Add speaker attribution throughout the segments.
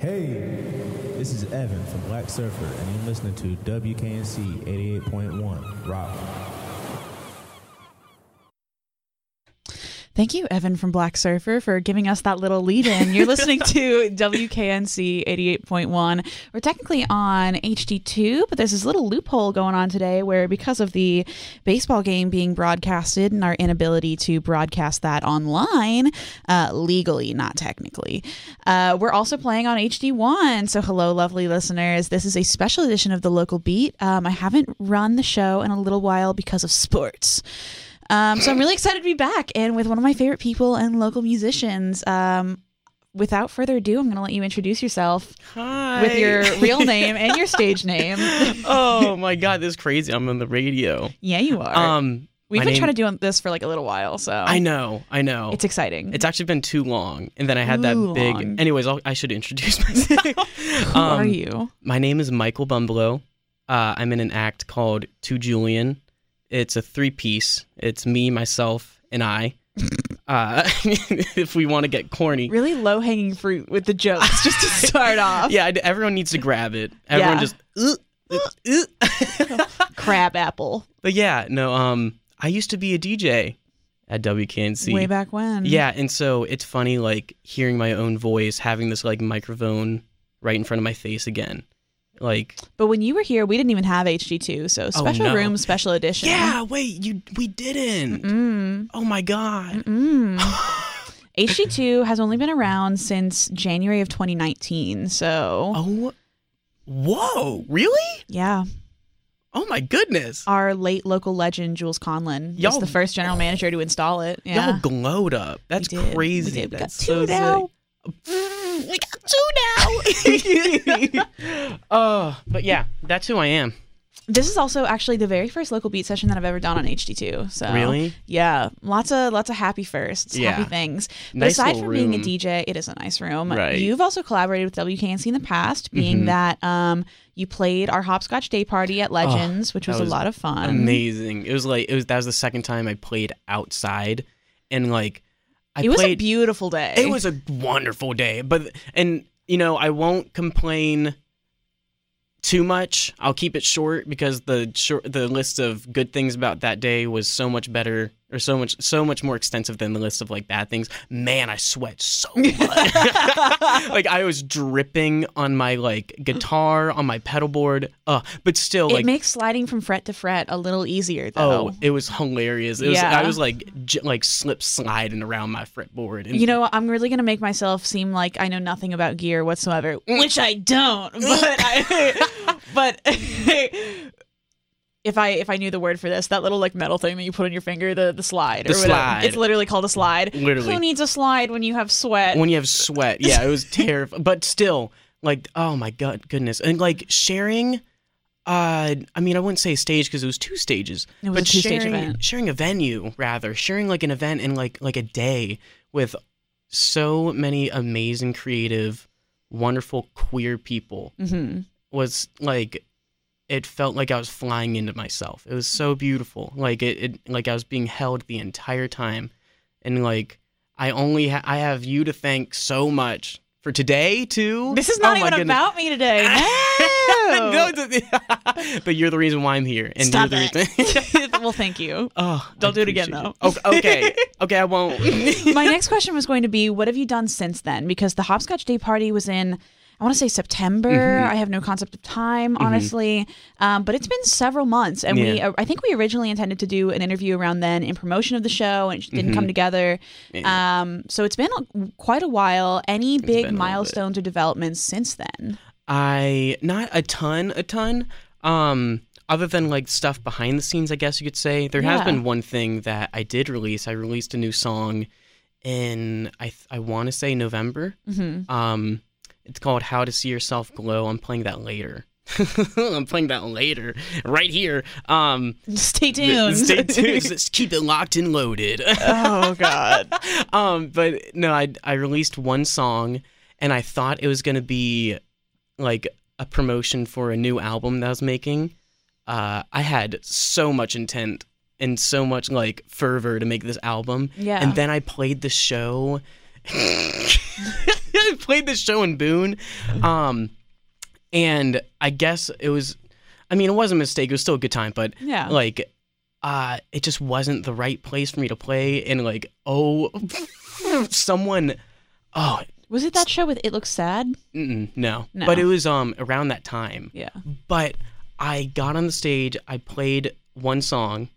Speaker 1: Hey, this is Evan from Black Surfer, and you're listening to WKNC 88.1 Rock.
Speaker 2: Thank you, Evan from Black Surfer, for giving us that little lead in. You're listening to WKNC 88.1. We're technically on HD2, but there's this little loophole going on today where, because of the baseball game being broadcasted and our inability to broadcast that online, uh, legally, not technically, uh, we're also playing on HD1. So, hello, lovely listeners. This is a special edition of the local beat. Um, I haven't run the show in a little while because of sports. Um, so I'm really excited to be back and with one of my favorite people and local musicians. Um, without further ado, I'm going to let you introduce yourself
Speaker 3: Hi.
Speaker 2: with your real name and your stage name.
Speaker 3: oh my god, this is crazy. I'm on the radio.
Speaker 2: yeah, you are.
Speaker 3: Um,
Speaker 2: We've been
Speaker 3: name-
Speaker 2: trying to do this for like a little while, so
Speaker 3: I know, I know.
Speaker 2: it's exciting.
Speaker 3: It's actually been too long, and then I had that big.
Speaker 2: long.
Speaker 3: Anyways, I'll, I should introduce myself.
Speaker 2: Who are you?
Speaker 3: My name is Michael Bumblow. Uh, I'm in an act called To Julian. It's a three piece. It's me, myself, and I. Uh, if we want to get corny,
Speaker 2: Really low hanging fruit with the jokes just to start off.
Speaker 3: yeah, everyone needs to grab it. Everyone
Speaker 2: Yeah.
Speaker 3: just. "Uh, uh, uh."
Speaker 2: Crab apple.
Speaker 3: But yeah, no. Um, I used to be a DJ at WKNC.
Speaker 2: Way back when.
Speaker 3: Yeah, and so it's funny like hearing my own voice, having this like microphone right in front of my face again. Like,
Speaker 2: But when you were here, we didn't even have HD2, so special
Speaker 3: Oh, no.
Speaker 2: room, special edition.
Speaker 3: yeah, wait, you we didn't.
Speaker 2: Mm.
Speaker 3: Oh my god.
Speaker 2: Mm. HD2 has only been around since January of 2019. So,
Speaker 3: Oh. Whoa, really?
Speaker 2: yeah,
Speaker 3: Oh my goodness.
Speaker 2: our late local legend, Jules Conlon, was
Speaker 3: Y'all-
Speaker 2: the first general manager to install it.
Speaker 3: Y'all glowed up. That's
Speaker 2: We. We
Speaker 3: crazy.
Speaker 2: did. We got two
Speaker 3: so
Speaker 2: now.
Speaker 3: sick. We got two now. oh, but yeah, that's who I am.
Speaker 2: This is also actually the very first local beat session that I've ever done on HD2. So,
Speaker 3: Really?
Speaker 2: Yeah, lots of lots of happy firsts,
Speaker 3: Yeah.
Speaker 2: happy things. But
Speaker 3: Nice
Speaker 2: aside from being a. DJ, it is a nice room.
Speaker 3: Right.
Speaker 2: You've also collaborated with WKNC in the past, being
Speaker 3: Mhm.
Speaker 2: that um, you played our hopscotch day party at Legends, which was,
Speaker 3: was
Speaker 2: a lot of fun.
Speaker 3: Amazing. It was like it was that was the second time I played outside and like I
Speaker 2: it was a beautiful day.
Speaker 3: It was a wonderful day, but and you know I won't complain too much. I'll keep it short because the short the list of good things about that day was so much better or so much so much more extensive than the list of like bad things. Man, I sweat so much. like I was dripping on my like guitar on my pedal board. Uh, but still
Speaker 2: it
Speaker 3: like
Speaker 2: makes sliding from fret to fret a little easier though.
Speaker 3: Oh, it was hilarious. It was
Speaker 2: Yeah.
Speaker 3: I was like j- like slip sliding around my fretboard. And
Speaker 2: You know, I'm really gonna make myself seem like I know nothing about gear whatsoever, which I don't. But I, but if I if I knew the word for this, that little like metal thing that you put on your finger, the the slide,
Speaker 3: The
Speaker 2: or whatever.
Speaker 3: slide.
Speaker 2: it's literally called a slide.
Speaker 3: Literally.
Speaker 2: who needs a slide when you have sweat?
Speaker 3: when you have sweat, yeah, it was terrifying. But still, like, oh my god, goodness, and like sharing. Uh, I mean, I wouldn't say stage because it was two stages,
Speaker 2: It was
Speaker 3: but sharing
Speaker 2: event.
Speaker 3: sharing a venue rather, sharing like an event in like like a day with so many amazing, creative, wonderful queer people
Speaker 2: hmm
Speaker 3: was like it felt like I was flying into myself. It was so beautiful. Like it, it like I was being held the entire time. And like I only ha- I have you to thank so much for today too.
Speaker 2: This is not
Speaker 3: Oh
Speaker 2: even about me today. No.
Speaker 3: No, but you're the reason why I'm here. And
Speaker 2: Stop
Speaker 3: you're the reason.
Speaker 2: well, thank you.
Speaker 3: oh,
Speaker 2: Don't
Speaker 3: I
Speaker 2: do it again, though.
Speaker 3: it. Oh, okay, okay, okay, I won't.
Speaker 2: My next question was going to be, what have you done since then? Because the hopscotch day party was in. I want to say September.
Speaker 3: Mhm.
Speaker 2: I have no concept of time, honestly. Um, but it's been several months, and we
Speaker 3: Yeah.
Speaker 2: I think we originally intended to do an interview around then in promotion of the show, and it didn't come together.
Speaker 3: Yeah.
Speaker 2: Um, so it's been a- quite a while. Any
Speaker 3: a
Speaker 2: big milestones or developments since then?
Speaker 3: I not a ton, a ton. Um, other than like stuff behind the scenes, I guess you could say. There has been one thing that I did release. I released a new song in I th- I want to say November.
Speaker 2: hmm
Speaker 3: Um, it's called "How to See Yourself Glow." I'm playing that later. I'm playing that later, right here. Um,
Speaker 2: Stay tuned.
Speaker 3: stay tuned. Let's keep it locked and loaded.
Speaker 2: oh God.
Speaker 3: um, but no, I I released one song, and I thought it was gonna be like a promotion for a new album that I was making. Uh, I had so much intent and so much like fervor to make this album,
Speaker 2: Yeah.
Speaker 3: and then I played the show. played this show in Boone. Um, and I guess it was, I mean, it was a mistake. It was still a good time, but
Speaker 2: Yeah.
Speaker 3: like, uh, it just wasn't the right place for me to play. And like, oh, someone, oh,
Speaker 2: Was it that show with It Looks Sad?
Speaker 3: no.
Speaker 2: No.
Speaker 3: but it was um around that time.
Speaker 2: Yeah.
Speaker 3: But I got on the stage, I played one song,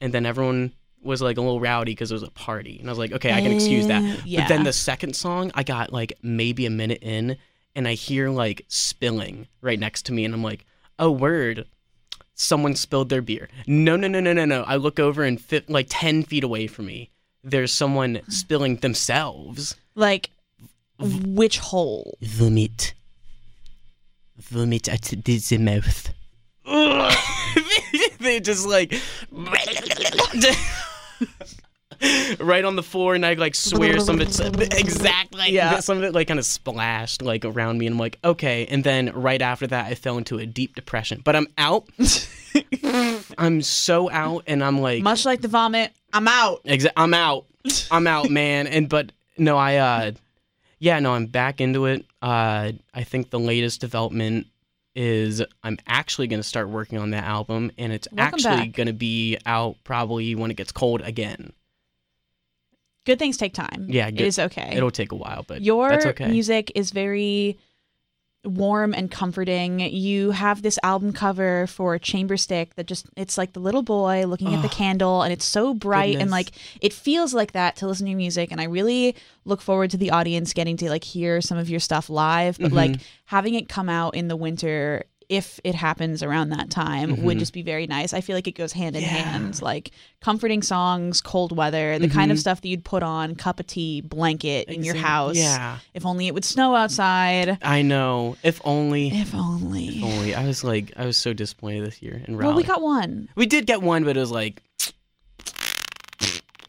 Speaker 3: and then everyone was like a little rowdy because it was a party. And I was like, okay, I can excuse that.
Speaker 2: Uh,
Speaker 3: But then the second song, I got like maybe a minute in, and I hear like spilling right next to me, and I'm like, oh, word. Someone spilled their beer. No, no, no, no, no, no. I look over and fit like 10 feet away from me, there's someone spilling themselves.
Speaker 2: Like, which hole?
Speaker 3: Vomit. Vomit at the mouth. they just like right on the floor, and I like swear some of it's exactly
Speaker 2: Yeah.
Speaker 3: some of it like kind of splashed like around me, and I'm like okay. And then right after that, I fell into a deep depression. But I'm out. I'm so out, and I'm like
Speaker 2: Much like the vomit, I'm out.
Speaker 3: Exa- I'm out. I'm out, man. And but no, I uh yeah, no, I'm back into it. Uh I think the latest development is I'm actually going to start working on that album and it's
Speaker 2: Welcome
Speaker 3: actually
Speaker 2: back.
Speaker 3: going to be out probably when it gets cold again.
Speaker 2: Good things take time.
Speaker 3: Yeah,
Speaker 2: It
Speaker 3: good-
Speaker 2: is okay.
Speaker 3: It'll take a while, but
Speaker 2: Your
Speaker 3: that's okay.
Speaker 2: music is very warm and comforting. You have this album cover for Chamber Stick that just it's like the little boy looking at the
Speaker 3: Oh,
Speaker 2: candle and it's so bright and like it feels like that to listen to your music and I really look forward to the audience getting to like hear some of your stuff live but like
Speaker 3: Mm-hmm.
Speaker 2: having it come out in the winter if it happens around that time would just be very nice. I feel like it goes hand in
Speaker 3: Mm-hmm. Yeah.
Speaker 2: hand. Like comforting songs, cold weather, the kind of
Speaker 3: Mhm.
Speaker 2: stuff that you'd put on, cup of tea, blanket in your house.
Speaker 3: Yeah.
Speaker 2: If only it would snow outside.
Speaker 3: I know. If only
Speaker 2: If only.
Speaker 3: if only. I was like I was so disappointed this year in Raleigh.
Speaker 2: Well, we got one.
Speaker 3: We did get one, but it was like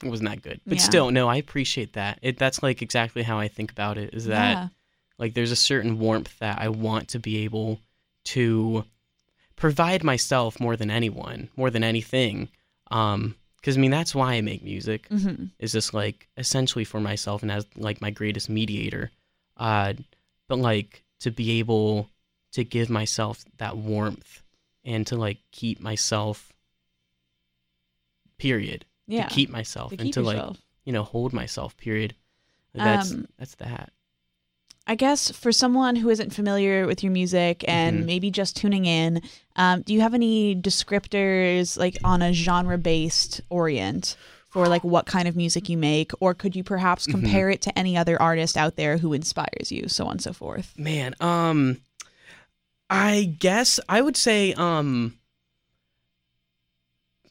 Speaker 3: it wasn't that good. But
Speaker 2: Yeah.
Speaker 3: still, no, I appreciate that. It that's like exactly how I think about it. Is that
Speaker 2: yeah.
Speaker 3: like there's a certain warmth that I want to be able to provide myself more than anyone, more than anything. Um, because I mean that's why I make music.
Speaker 2: hmm
Speaker 3: Is just like essentially for myself and as like my greatest mediator. Uh, but like to be able to give myself that warmth and to like keep myself period
Speaker 2: Yeah.
Speaker 3: to keep myself
Speaker 2: To
Speaker 3: and
Speaker 2: keep
Speaker 3: to like you know hold myself period that's
Speaker 2: Um,
Speaker 3: that's that
Speaker 2: I guess for someone who isn't familiar with your music and
Speaker 3: Mhm.
Speaker 2: maybe just tuning in, um, do you have any descriptors like on a genre based orient for like what kind of music you make? Or could you perhaps
Speaker 3: Mm-hmm.
Speaker 2: compare it to any other artist out there who inspires you, so on and so forth?
Speaker 3: man um i guess i would say um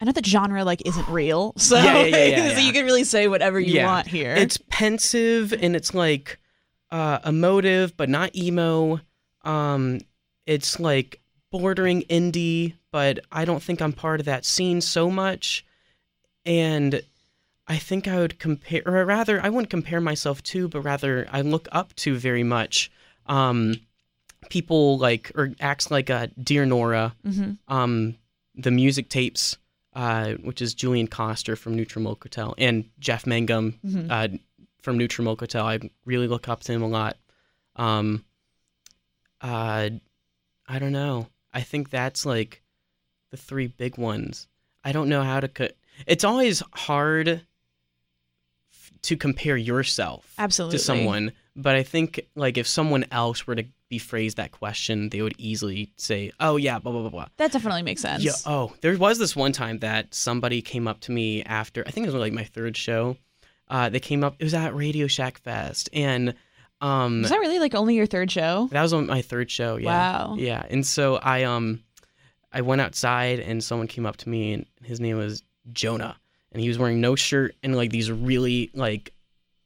Speaker 2: I know that genre like isn't real, so,
Speaker 3: Yeah, yeah, yeah,
Speaker 2: so you can really say whatever you want here.
Speaker 3: it's pensive and it's like uh emotive but not emo. Um it's like bordering indie but i don't think i'm part of that scene so much. And i think i would compare or rather i wouldn't compare myself to but rather i look up to very much. Um people like or acts like uh dear nora
Speaker 2: hmm
Speaker 3: um, the music tapes, uh, which is Julian Koster from Neutral Milk Hotel and Jeff Mangum
Speaker 2: Mhm.
Speaker 3: uh, from Neutral Milk Hotel. I really look up to him a lot. Um, uh, I don't know. I think that's like the three big ones. I don't know how to cut. It's always hard f- to compare yourself
Speaker 2: Absolutely.
Speaker 3: to someone, but I think like if someone else were to be phrased that question, they would easily say, "Oh yeah, blah blah blah blah."
Speaker 2: That definitely makes sense.
Speaker 3: Yeah. Oh, there was this one time that somebody came up to me after I think it was like my third show. Uh, they came up. It was at Radio Shack Fest, and um,
Speaker 2: Was that really like only your third show?
Speaker 3: that was on my third show. Yeah.
Speaker 2: Wow.
Speaker 3: Yeah. And so I um, I went outside, and someone came up to me, and his name was Jonah, and he was wearing no shirt and like these really like.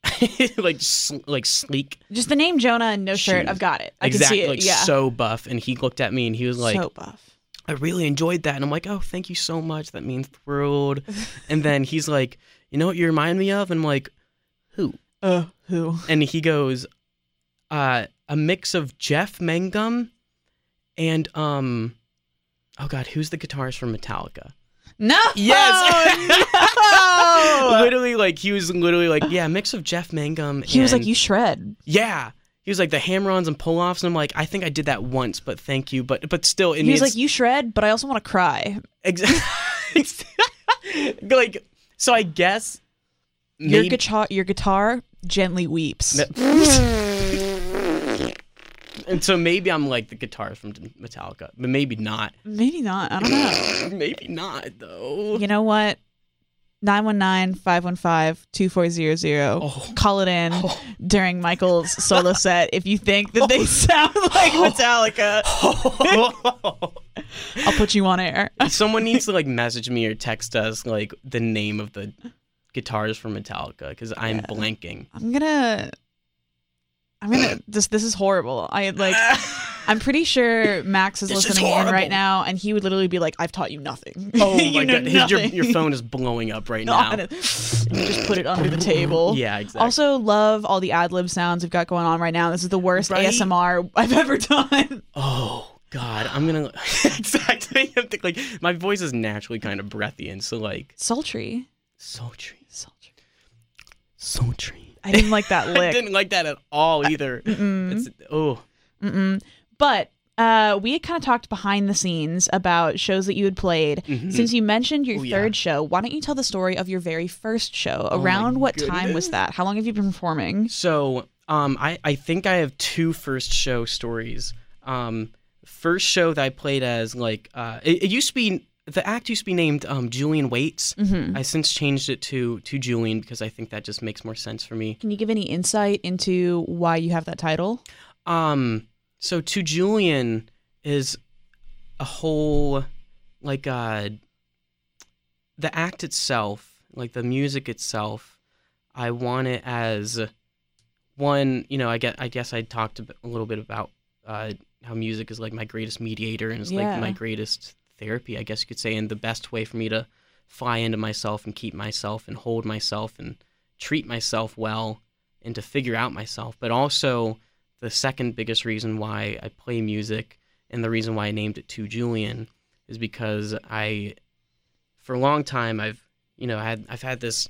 Speaker 3: like sl- like sleek
Speaker 2: Just the name Jonah and no shirt.
Speaker 3: Shoes.
Speaker 2: I've got it. I
Speaker 3: exactly
Speaker 2: can see it.
Speaker 3: like
Speaker 2: yeah.
Speaker 3: so buff and he looked at me and he was like
Speaker 2: so buff.
Speaker 3: I really enjoyed that. And I'm like, oh, thank you so much. That means the world. and then he's like, you know what you remind me of? And I'm like, who?
Speaker 2: Uh, who?
Speaker 3: And he goes, uh, a mix of Jeff Mangum and, um, oh God, who's the guitarist from Metallica?
Speaker 2: No.
Speaker 3: Yes.
Speaker 2: no.
Speaker 3: literally, like, he was literally like, yeah, a mix of Jeff Mangum.
Speaker 2: he was like, "You shred."
Speaker 3: yeah. he was like the hammer-ons and pull-offs, and I'm like, I think I did that once, but thank you, but but still, it
Speaker 2: He was like, "You shred, but I also want to cry."
Speaker 3: exactly, like so. I guess
Speaker 2: Your
Speaker 3: maybe-
Speaker 2: guitar, your guitar gently weeps.
Speaker 3: and so maybe I'm like the guitarist from Metallica, but maybe not.
Speaker 2: Maybe not. I don't know.
Speaker 3: maybe not though.
Speaker 2: you know what? 919-515-2400.
Speaker 3: Oh.
Speaker 2: Call it in oh. during Michael's solo set if you think that they oh. sound like oh. Metallica. I'll put you on air.
Speaker 3: Someone needs to like message me or text us like the name of the guitars from Metallica because I'm blanking.
Speaker 2: I'm gonna. I'm gonna. This this is horrible. I like. I'm pretty sure Max is
Speaker 3: This is
Speaker 2: listening in right now, and he would literally be like, "I've taught you nothing.
Speaker 3: Oh
Speaker 2: You
Speaker 3: my god, his, your, your phone is blowing up right now.
Speaker 2: just put it under the table.
Speaker 3: Yeah, exactly.
Speaker 2: Also, love all the ad lib sounds we've got going on right now. This is the worst
Speaker 3: Right?
Speaker 2: ASMR I've ever done.
Speaker 3: Oh God, I'm gonna exactly. Like my voice is naturally kind of breathy, and so like
Speaker 2: Sultry.
Speaker 3: sultry,
Speaker 2: Sultry.
Speaker 3: sultry.
Speaker 2: I didn't like that lick.
Speaker 3: I didn't like that at all either. It's, oh,
Speaker 2: Mm-mm. But uh, we had kind of talked behind the scenes about shows that you had played. Since you mentioned your
Speaker 3: Oh, yeah.
Speaker 2: third show, why don't you tell the story of your very first show?
Speaker 3: Oh
Speaker 2: Around what time was that? How long have you been performing?
Speaker 3: so um, I I think I have two first show stories. Um, first show that I played as like uh, it, it used to be the act used to be named um, Julian Waits.
Speaker 2: Mm-hmm.
Speaker 3: I since changed it to to Julian because I think that just makes more sense for me.
Speaker 2: Can you give any insight into why you have that title?
Speaker 3: Um, so to Julian is a whole like uh the act itself, like the music itself. I want it as one, you know, I get I guess I talked a, bit- a little bit about uh how music is like my greatest mediator and it's
Speaker 2: Yeah.
Speaker 3: like my greatest therapy, I guess you could say, and the best way for me to fly into myself and keep myself and hold myself and treat myself well and to figure out myself, but also the second biggest reason why I play music and the reason why I named it to Julian is because I, for a long time, I've you know had I've had this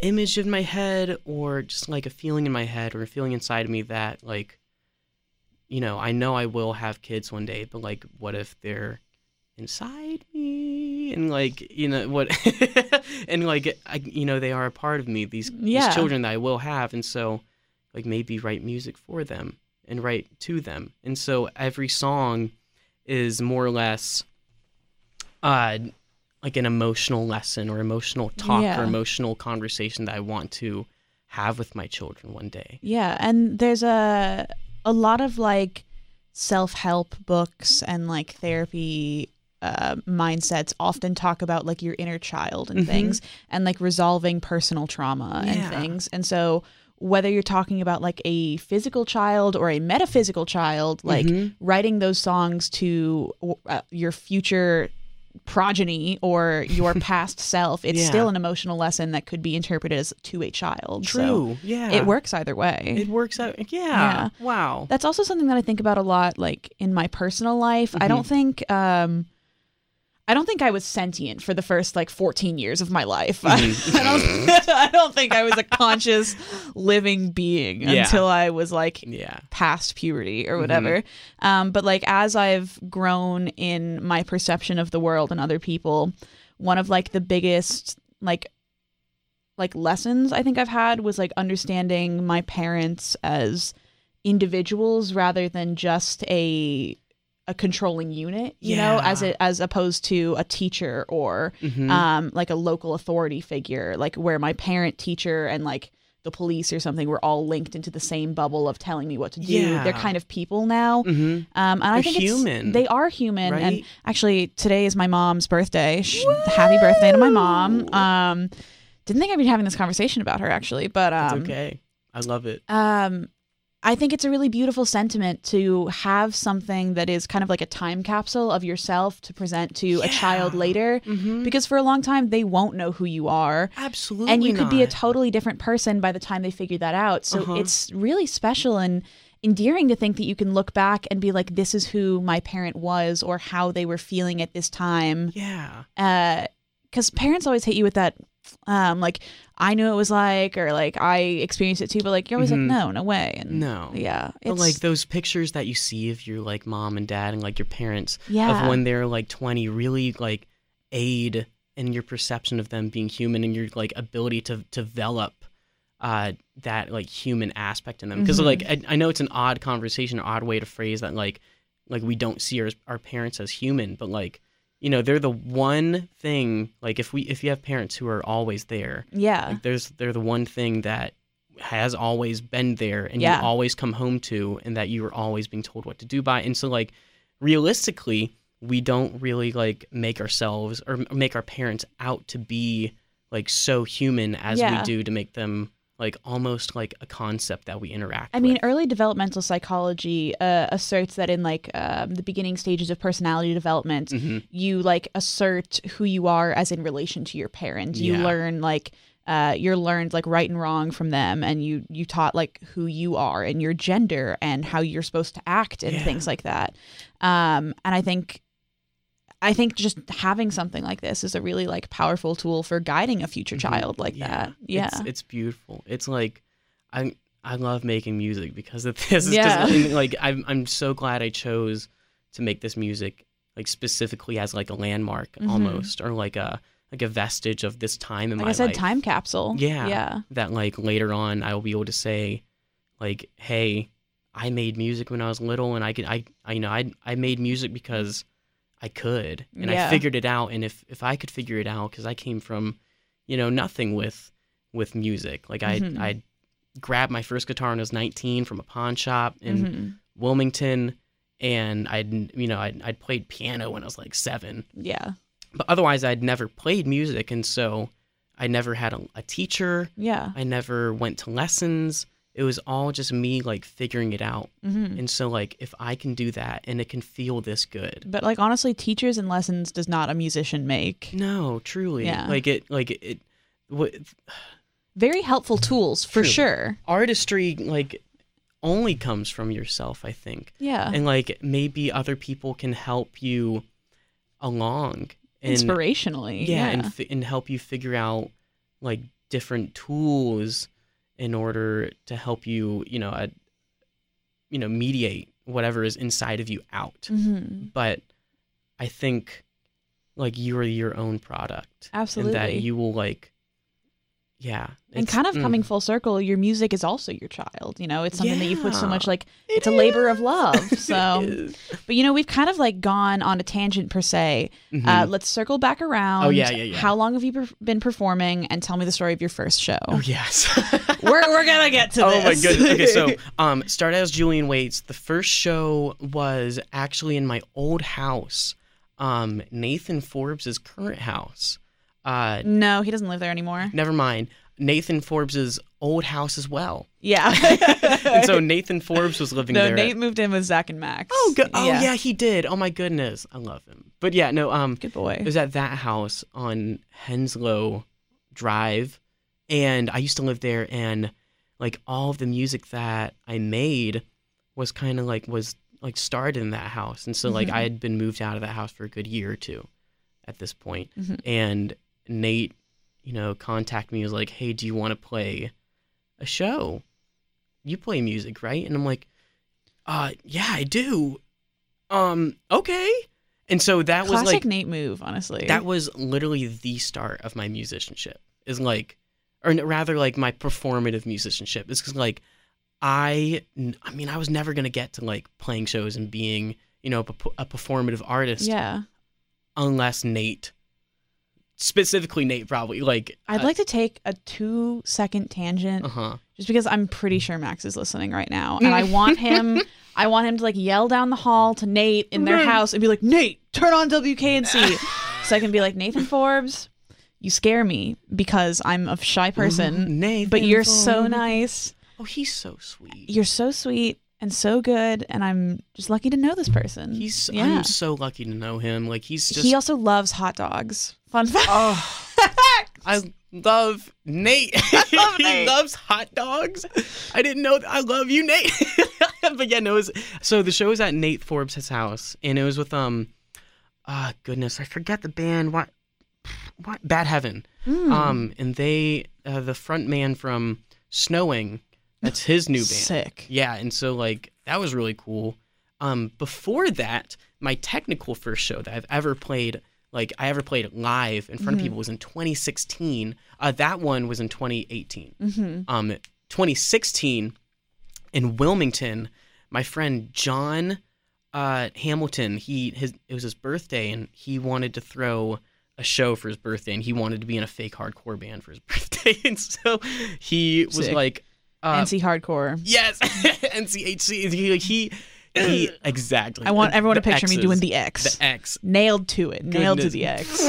Speaker 3: image in my head or just like a feeling in my head or a feeling inside of me that like, you know, I know I will have kids one day, but like, what if they're inside me and like you know what and like I, you know they are a part of me these,
Speaker 2: Yeah.
Speaker 3: these children that i will have and so like maybe write music for them and write to them and so every song is more or less uh like an emotional lesson or emotional talk
Speaker 2: Yeah.
Speaker 3: or emotional conversation that i want to have with my children one day
Speaker 2: Yeah, and there's a a lot of like self-help books and like therapy uh, mindsets often talk about like your inner child and
Speaker 3: Mhm.
Speaker 2: things and like resolving personal trauma and things. And so whether you're talking about like a physical child or a metaphysical child, like
Speaker 3: Mhm.
Speaker 2: writing those songs to uh, your future progeny or your past self, it's
Speaker 3: Yeah.
Speaker 2: still an emotional lesson that could be interpreted as to a child. So
Speaker 3: true yeah
Speaker 2: it works either way.
Speaker 3: it works out yeah,
Speaker 2: Yeah.
Speaker 3: wow
Speaker 2: That's also something that I think about a lot, like in my personal life. I
Speaker 3: Mhm.
Speaker 2: don't think, um, I don't think I was sentient for the first like 14 years of my life.
Speaker 3: Mhm.
Speaker 2: I, don't, I don't think I was a conscious living being
Speaker 3: Yeah.
Speaker 2: until I was like
Speaker 3: yeah
Speaker 2: past puberty or whatever. Um, but like as I've grown in my perception of the world and other people, one of like the biggest like like lessons I think I've had was like understanding my parents as individuals rather than just a a controlling unit, you know, as
Speaker 3: Yeah.
Speaker 2: a, as opposed to a teacher or
Speaker 3: Mhm.
Speaker 2: um, like a local authority figure, like where my parent, teacher, and like the police or something were all linked into the same bubble of telling me what to do.
Speaker 3: Yeah.
Speaker 2: They're kind of people now.
Speaker 3: Mhm.
Speaker 2: Um, and I
Speaker 3: They're
Speaker 2: think it's-
Speaker 3: human.
Speaker 2: they are human. And actually, today is my mom's birthday. Happy birthday to my mom. Um, didn't think I'd be having this conversation about her actually, but um,
Speaker 3: It's okay. I love it.
Speaker 2: um, I think it's a really beautiful sentiment to have something that is kind of like a time capsule of yourself to present to a child later.
Speaker 3: Mm-hmm.
Speaker 2: Because for a long time, they won't know who you are.
Speaker 3: Absolutely.
Speaker 2: and you could be a totally different person by the time they figure that out. So
Speaker 3: Uh-huh.
Speaker 2: it's really special and endearing to think that you can look back and be like, this is who my parent was or how they were feeling at this time.
Speaker 3: yeah.
Speaker 2: Uh, because parents always hit you with that, um, like I knew it was like, or like I experienced it too, but like you're always
Speaker 3: Mhm.
Speaker 2: like, no, no way, and
Speaker 3: No.
Speaker 2: yeah,
Speaker 3: But like those pictures that you see of your like mom and dad and like your parents
Speaker 2: yeah,
Speaker 3: of when they're like 20 really like aid in your perception of them being human and your like ability to to develop uh that like human aspect in them because
Speaker 2: Mhm.
Speaker 3: like I, I know it's an odd conversation an odd way to phrase that like like we don't see our, our parents as human but like you know they're the one thing like if we if you have parents who are always there
Speaker 2: yeah,
Speaker 3: like, there's they're the one thing that has always been there and
Speaker 2: Yeah.
Speaker 3: you always come home to and that you are always being told what to do by and so like realistically we don't really like make ourselves or make our parents out to be like so human as
Speaker 2: Yeah.
Speaker 3: we do to make them like almost like a concept that we interact
Speaker 2: I mean,
Speaker 3: with.
Speaker 2: early developmental psychology uh, asserts that in like um, the beginning stages of personality development,
Speaker 3: Mhm.
Speaker 2: you like assert who you are as in relation to your parents. You
Speaker 3: Yeah.
Speaker 2: learn like uh, you're learned like right and wrong from them, and you you taught like who you are and your gender and how you're supposed to act and
Speaker 3: Yeah.
Speaker 2: things like that. Um, and I think. I think just having something like this is a really like powerful tool for guiding a future
Speaker 3: Mhm.
Speaker 2: child like
Speaker 3: Yeah.
Speaker 2: that. Yeah.
Speaker 3: It's, it's beautiful. It's like I I love making music because of this.
Speaker 2: Yeah.
Speaker 3: just, like I'm I'm so glad I chose to make this music like specifically as like a landmark
Speaker 2: Mhm.
Speaker 3: almost or like a like a vestige of this time in
Speaker 2: like
Speaker 3: my life.
Speaker 2: I said,
Speaker 3: life.
Speaker 2: time capsule.
Speaker 3: Yeah.
Speaker 2: Yeah.
Speaker 3: that like later on I will be able to say like hey I made music when I was little and I could I, I you know I I made music because I could and
Speaker 2: Yeah.
Speaker 3: I figured it out and if if I could figure it out cuz I came from you know nothing with with music like I
Speaker 2: Mhm.
Speaker 3: I grabbed my first guitar when I was 19 from a pawn shop in
Speaker 2: Mhm.
Speaker 3: Wilmington and I'd you know I'd, I'd played piano when I was like 7
Speaker 2: Yeah.
Speaker 3: but otherwise I'd never played music and so I never had a, a teacher
Speaker 2: Yeah.
Speaker 3: I never went to lessons. It was all just me like figuring it out.
Speaker 2: hmm
Speaker 3: And so like if I can do that and it can feel this good.
Speaker 2: But like honestly, teachers and lessons does not a musician make.
Speaker 3: No, truly.
Speaker 2: Yeah.
Speaker 3: Like it like it, what
Speaker 2: Very helpful tools for
Speaker 3: True.
Speaker 2: sure.
Speaker 3: artistry like only comes from yourself, I think.
Speaker 2: Yeah.
Speaker 3: And like maybe other people can help you along and
Speaker 2: Inspirationally.
Speaker 3: yeah,
Speaker 2: Yeah.
Speaker 3: and and help you figure out like different tools in order to help you, you know, uh, you know, mediate whatever is inside of you out.
Speaker 2: hmm
Speaker 3: But I think like you are your own product,
Speaker 2: Absolutely.
Speaker 3: and that you will like, yeah,
Speaker 2: and kind of
Speaker 3: mm,
Speaker 2: coming full circle, your music is also your child. You know, it's something that you put so much like
Speaker 3: it
Speaker 2: it's a labor of love. So, but you know, we've kind of like gone on a tangent per se. Uh,
Speaker 3: Mhm.
Speaker 2: let's circle back around.
Speaker 3: Oh, yeah, yeah, yeah.
Speaker 2: How long have you per- been performing? And tell me the story of your first show.
Speaker 3: oh yes.
Speaker 2: we're we're gonna get to
Speaker 3: oh
Speaker 2: this.
Speaker 3: Oh, my goodness. Okay, so um, started as Julian Waits. The first show was actually in my old house, um, Nathan Forbes's current house. Uh,
Speaker 2: no, he doesn't live there anymore.
Speaker 3: never mind. Nathan Forbes's old house as well.
Speaker 2: Yeah.
Speaker 3: And so Nathan Forbes was living
Speaker 2: no,
Speaker 3: there.
Speaker 2: Nate moved in with Zach and Max.
Speaker 3: oh, good. Oh yeah. he did. Oh my goodness, I love him. But yeah, no. Um,
Speaker 2: Good boy.
Speaker 3: it was at that house on Henslow Drive, and I used to live there. And like all of the music that I made was kind of like was like started in that house, and so like
Speaker 2: Mhm.
Speaker 3: I had been moved out of that house for a good year or two at this point.
Speaker 2: Mhm.
Speaker 3: And Nate, you know, contacted me. He was like, "Hey, do you want to play a show? You play music, right?" And I'm like, "Uh, yeah, I do." Um, okay. And so that was
Speaker 2: Classic
Speaker 3: like
Speaker 2: Nate move, honestly.
Speaker 3: that was literally the start of my musicianship is like or rather like my performative musicianship is because like I, I mean i was never gonna get to like playing shows and being you know a performative artist
Speaker 2: yeah.
Speaker 3: unless nate specifically nate probably like
Speaker 2: I'd like to take a two second tangent
Speaker 3: uh-huh
Speaker 2: just because I'm pretty sure Max is listening right now. And I want him I want him to like yell down the hall to Nate in their house and be like, Nate, turn on WKNC. so I can be like, Nathan Forbes, you scare me because I'm a shy person.
Speaker 3: nate
Speaker 2: But you're so nice.
Speaker 3: oh he's so sweet
Speaker 2: You're so sweet and so good. And I'm just lucky to know this person.
Speaker 3: he's
Speaker 2: yeah.
Speaker 3: i'm so lucky to know him like he's just
Speaker 2: he also loves hot dogs. Fun fact.
Speaker 3: Oh, I love Nate.
Speaker 2: love
Speaker 3: he
Speaker 2: Nate.
Speaker 3: loves hot dogs. I didn't know that. I love you, Nate. but yeah, no. It was, so the show was at Nate Forbes' house, and it was with um, ah, goodness, I forget the band. What? what? Bad Heaven.
Speaker 2: Hmm.
Speaker 3: Um, and they uh, the front man from Snowing. That's his new band.
Speaker 2: Sick.
Speaker 3: Yeah, and so like that was really cool. Um, before that, my technical first show that I've ever played, like I ever played live in front of people, was in 2016. Uh, that one was in 2018.
Speaker 2: Mm-hmm.
Speaker 3: Um, 2016 in Wilmington, my friend John uh, Hamilton, he his it was his birthday, and he wanted to throw a show for his birthday, and he wanted to be in a fake hardcore band for his birthday, and so he was
Speaker 2: Sick.
Speaker 3: like. Uh,
Speaker 2: NC Hardcore.
Speaker 3: Yes, NCHC. He he, he exactly.
Speaker 2: I want
Speaker 3: The-
Speaker 2: everyone to picture me doing the X.
Speaker 3: the X.
Speaker 2: Nailed to it. Nailed to the X.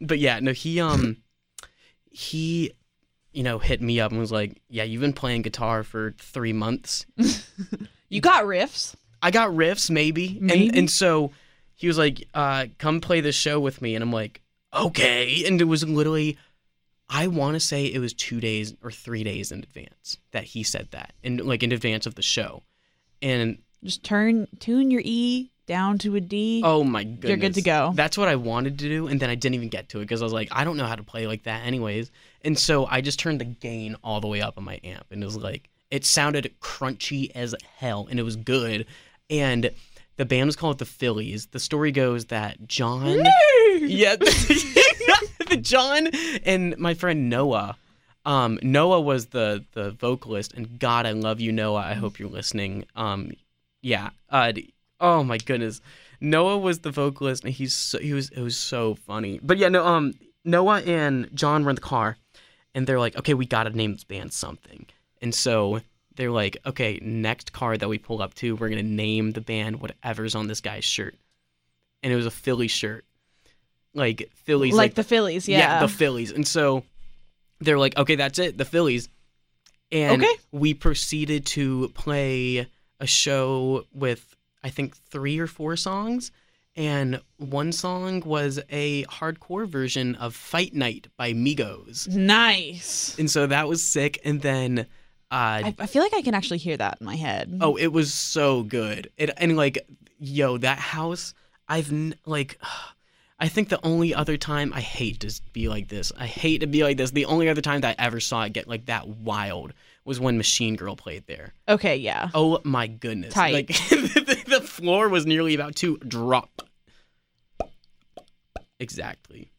Speaker 3: But yeah, no, he um he you know hit me up and was like, "Yeah, you've been playing guitar for three months.
Speaker 2: You got riffs.
Speaker 3: I got riffs, maybe."
Speaker 2: Maybe.
Speaker 3: And and so he was like, uh, "Come play this show with me," and I'm like, "Okay." And it was literally. I want to say it was two days or three days in advance that he said that, and like in advance of the show, and
Speaker 2: Just turn tune your E down to a D.
Speaker 3: Oh my goodness.
Speaker 2: You're good to go.
Speaker 3: That's what I wanted to do, and then I didn't even get to it because I was like, I don't know how to play like that anyways. And so I just turned the gain all the way up on my amp, and it was like it sounded crunchy as hell, and it was good. And the band was called the Phillies. The story goes that John, yeah, the John and my friend Noah. Um, Noah was the the vocalist, and God, I love you, Noah. I hope you're listening. Um, yeah. Uh, oh my goodness, Noah was the vocalist, and he's so, he was it was so funny. But yeah, no, um, Noah and John were in the car, and they're like, okay, we gotta name this band something, and so they're like, okay, next car that we pull up to, we're gonna name the band whatever's on this guy's shirt, and it was a Philly shirt, like Phillies,
Speaker 2: like, the Phillies, yeah.
Speaker 3: the Phillies. And so they're like, okay, that's it, the Phillies. And
Speaker 2: Okay.
Speaker 3: we proceeded to play a show with I think three or four songs. And one song was a hardcore version of Fight Night by Migos.
Speaker 2: nice.
Speaker 3: And so that was sick. And then uh
Speaker 2: I, I feel like I can actually hear that in my head.
Speaker 3: Oh, it was so good. It and like, yo, that house. I've n- like, I think the only other time I hate to be like this. I hate to be like this. The only other time that I ever saw it get like that wild was when Machine Girl played there.
Speaker 2: Okay, yeah.
Speaker 3: Oh my goodness!
Speaker 2: Tight.
Speaker 3: Like the, floor was nearly about to drop. Exactly.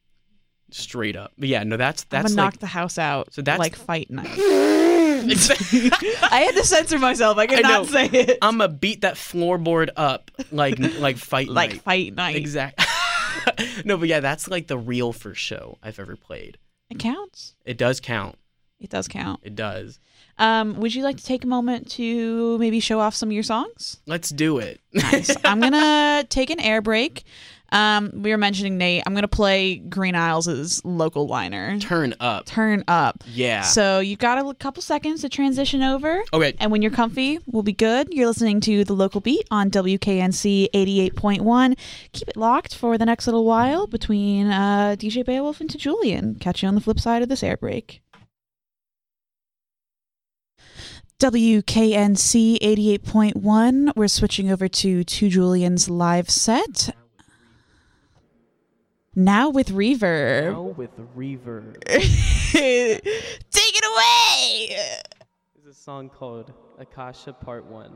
Speaker 3: Straight up. But yeah, no, that's
Speaker 2: I'm
Speaker 3: that's
Speaker 2: gonna
Speaker 3: like
Speaker 2: knock the house out.
Speaker 3: So that's-
Speaker 2: like fight night. I had to censor myself. I could not say it.
Speaker 3: I'm gonna beat that floorboard up like like fight
Speaker 2: like
Speaker 3: night.
Speaker 2: fight night.
Speaker 3: Exactly. no, but yeah, that's like the real first show I've ever played.
Speaker 2: It counts.
Speaker 3: It does count.
Speaker 2: It does count.
Speaker 3: It does.
Speaker 2: Um, would you like to take a moment to maybe show off some of your songs?
Speaker 3: Let's do it.
Speaker 2: Nice. I'm gonna take an air break. Um, we were mentioning Nate. I'm gonna play Green Isles' local liner.
Speaker 3: Turn up.
Speaker 2: Turn up.
Speaker 3: Yeah.
Speaker 2: So you've got a couple seconds to transition over.
Speaker 3: Okay.
Speaker 2: And when you're comfy, we'll be good. You're listening to the local beat on WKNC 88.1. Keep it locked for the next little while between uh, DJ Beowvlf and to Julian. Catch you on the flip side of this air break. WKNC 88.1. We're switching over to To Julian's live set. Now with reverb.
Speaker 3: Now with reverb.
Speaker 2: Take it away!
Speaker 3: There's a song called Akasha Part 1.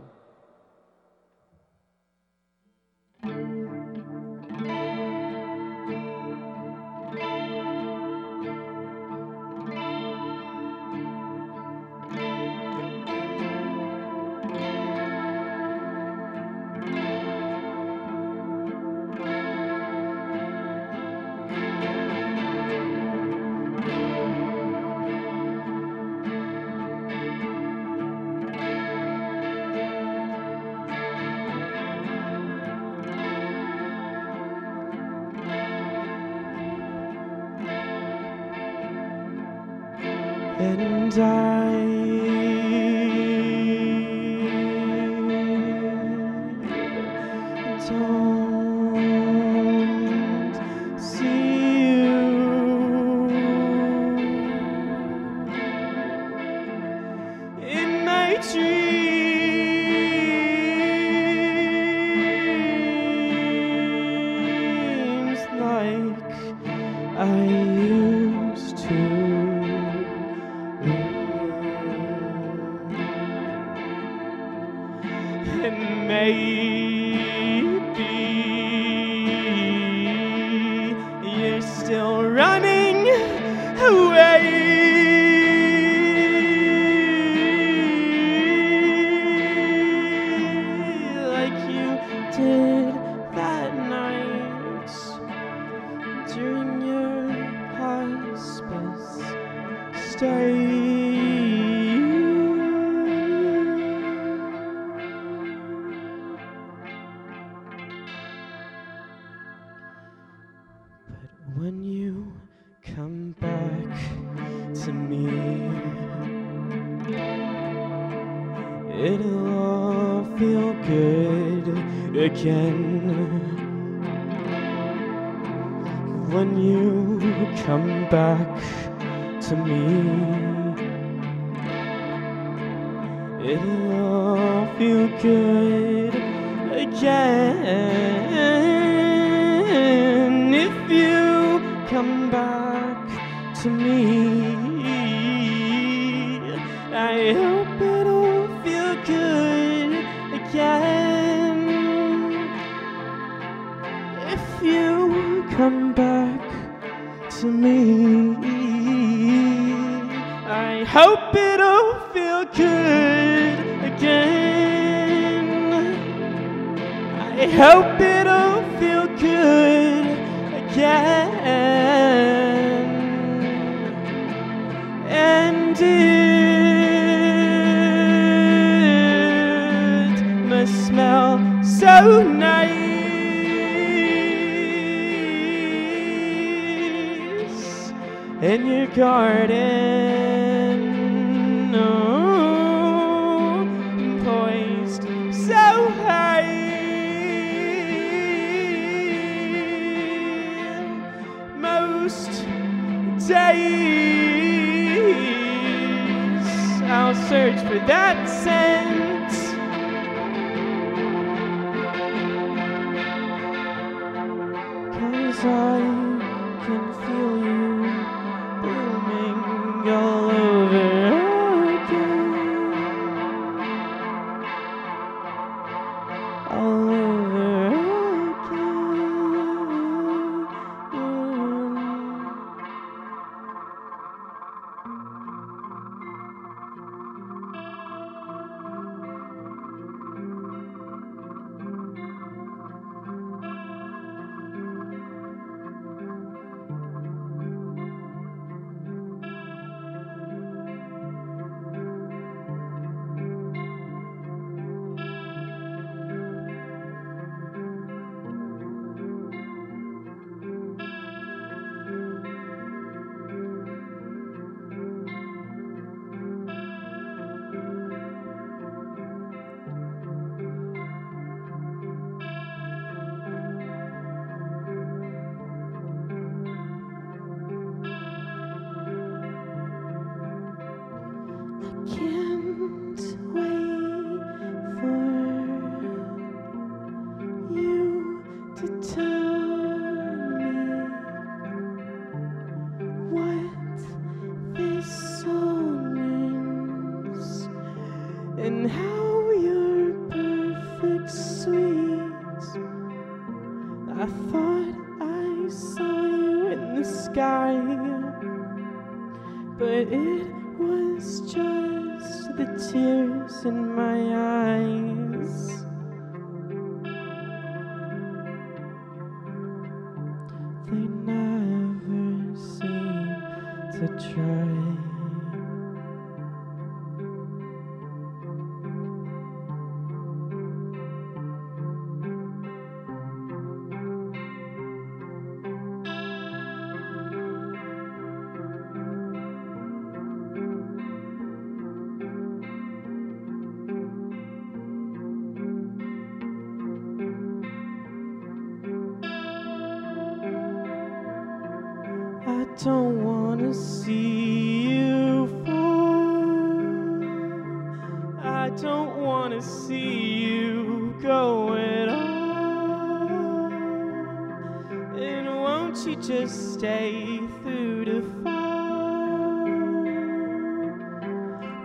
Speaker 3: won't you just stay through the fire?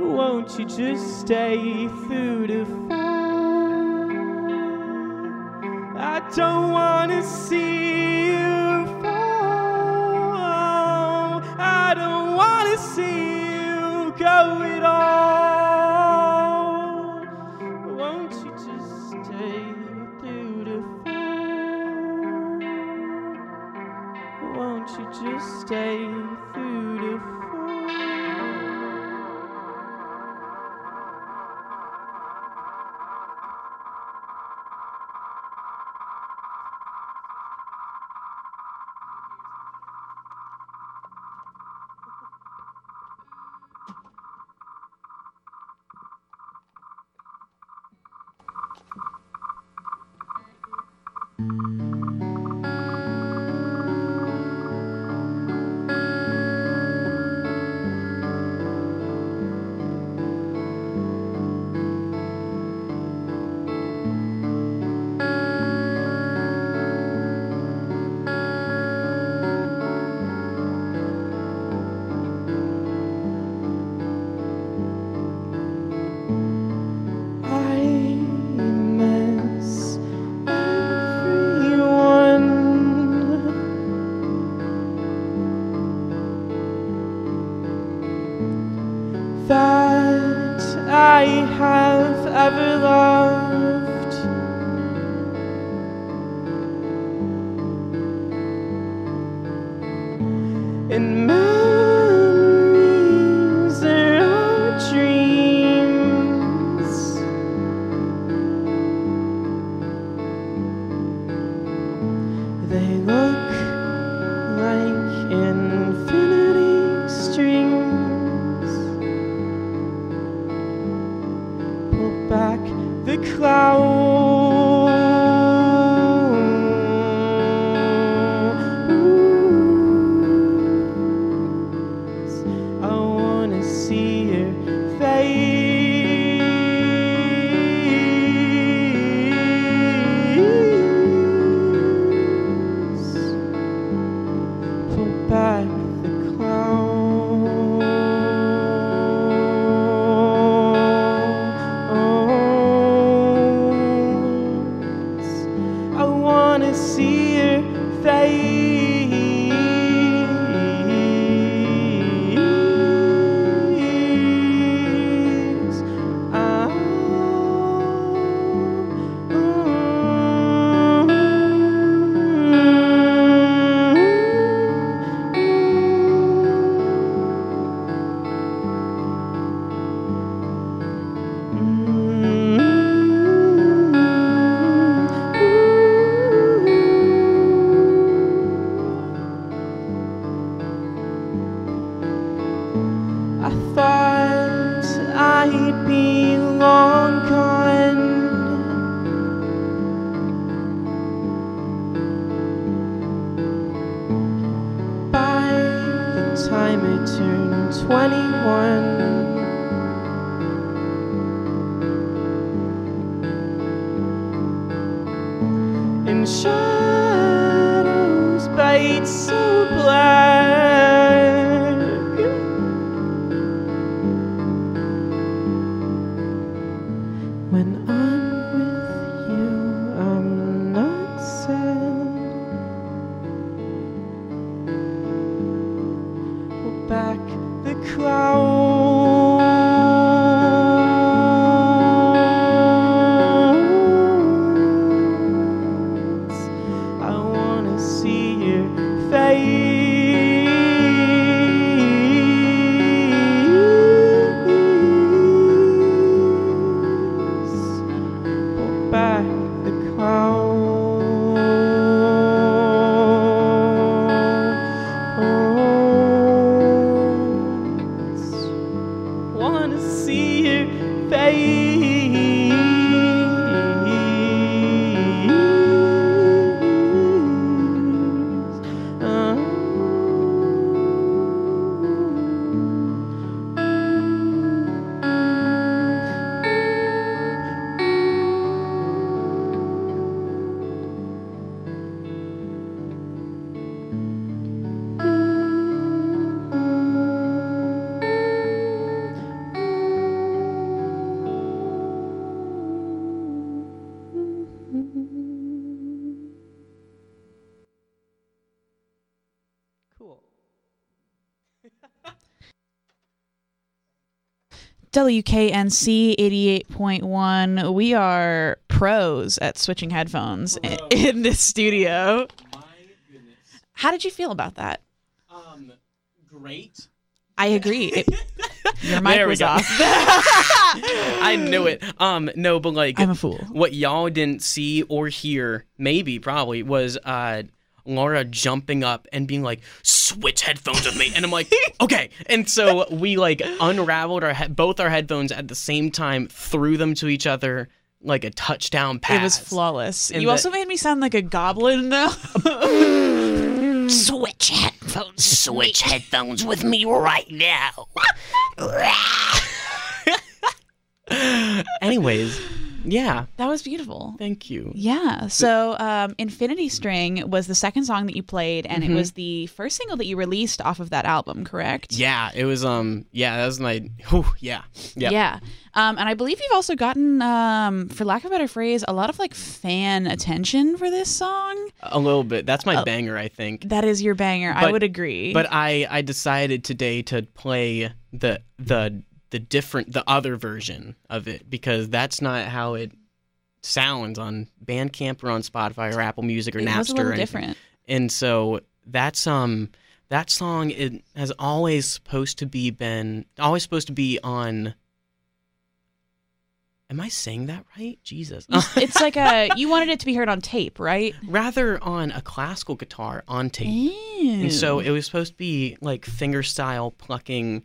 Speaker 3: Won't you just stay through the fire? I don't want to see you fall. I don't want to see you go all.
Speaker 4: wanna see your face.
Speaker 2: WKNC 88.1. We are pros at switching headphones in, in, this studio. How did you feel about that?
Speaker 3: Um, great.
Speaker 2: I agree. It, your mic
Speaker 3: there
Speaker 2: was off.
Speaker 3: I knew it. Um, no, but like
Speaker 2: I'm a fool.
Speaker 3: What y'all didn't see or hear, maybe, probably, was uh Laura jumping up and being like, switch headphones with me. And I'm like, okay. And so we like unraveled our he- both our headphones at the same time, threw them to each other like a touchdown pass.
Speaker 2: It was flawless. You
Speaker 3: the-
Speaker 2: also made me sound like a goblin though.
Speaker 5: switch headphones. Switch headphones with me right now.
Speaker 3: Anyways, yeah.
Speaker 2: that was beautiful.
Speaker 3: Thank you.
Speaker 2: Yeah. So, um, Infinity String was the second song that you played, and
Speaker 3: Mm-hmm.
Speaker 2: it was the first single that you released off of that album, correct?
Speaker 3: Yeah, it was um yeah, that was my whew, yeah. Yeah.
Speaker 2: Yeah. Um, and I believe you've also gotten, um, for lack of a better phrase, a lot of like fan attention for this song.
Speaker 3: A little bit. That's my banger, I think.
Speaker 2: That is your banger. I would agree.
Speaker 3: But I I decided today to play the the the different the other version of it because that's not how it sounds on Bandcamp or on Spotify or Apple Music or
Speaker 2: it
Speaker 3: Napster.
Speaker 2: was a little different.
Speaker 3: and so that's um that song it has always supposed to be been always supposed to be on am i saying that right jesus
Speaker 2: it's like a you wanted it to be heard on tape, right?
Speaker 3: rather on a classical guitar on tape and so it was supposed to be like finger style plucking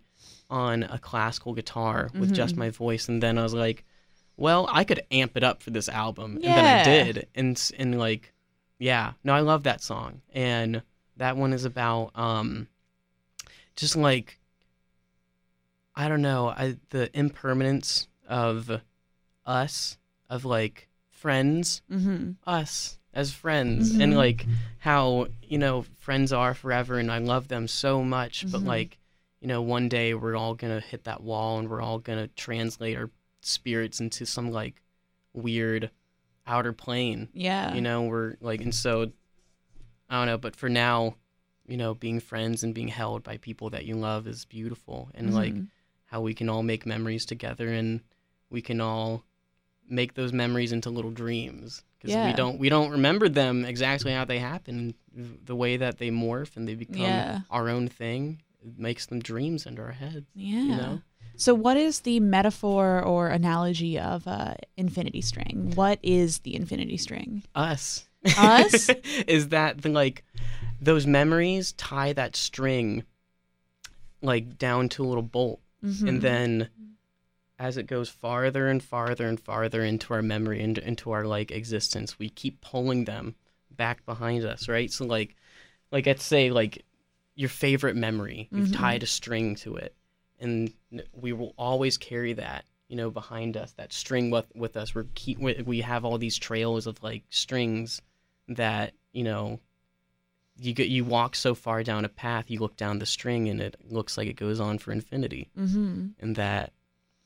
Speaker 3: on a classical guitar with just
Speaker 2: Mm-hmm.
Speaker 3: my voice and then i was like well i could amp it up for this album and then i did and and like yeah no i love that song and that one is about um just like i don't know i the impermanence of us of like friends
Speaker 2: hmm
Speaker 3: us as friends and
Speaker 2: Mhm.
Speaker 3: like how you know friends are forever and i love them so much but
Speaker 2: Mhm.
Speaker 3: like you know one day we're all gonna hit that wall and we're all gonna translate our spirits into some like weird outer plane
Speaker 2: Yeah.
Speaker 3: you know we're like and so i don't know but for now you know being friends and being held by people that you love is beautiful and like
Speaker 2: Mhm.
Speaker 3: how we can all make memories together and we can all make those memories into little dreams because
Speaker 2: Yeah.
Speaker 3: we don't we don't remember them exactly how they happen the way that they morph and they become
Speaker 2: Yeah.
Speaker 3: our own thing makes them dreams into our heads
Speaker 2: Yeah.
Speaker 3: you know
Speaker 2: So, what is the metaphor or analogy of uh, infinity string? What is the infinity string?
Speaker 3: us
Speaker 2: Us?
Speaker 3: is that the like those memories tie that string like down to a little bolt
Speaker 2: Mhm.
Speaker 3: and then as it goes farther and farther and farther into our memory into, into our like existence we keep pulling them back behind us right so like like let's say like your favorite memory you've
Speaker 2: Mhm.
Speaker 3: tied a string to it and we will always carry that you know behind us that string with with us we're keep we, we have all these trails of like strings that you know you get you walk so far down a path you look down the string and it looks like it goes on for infinity
Speaker 2: Mhm.
Speaker 3: and that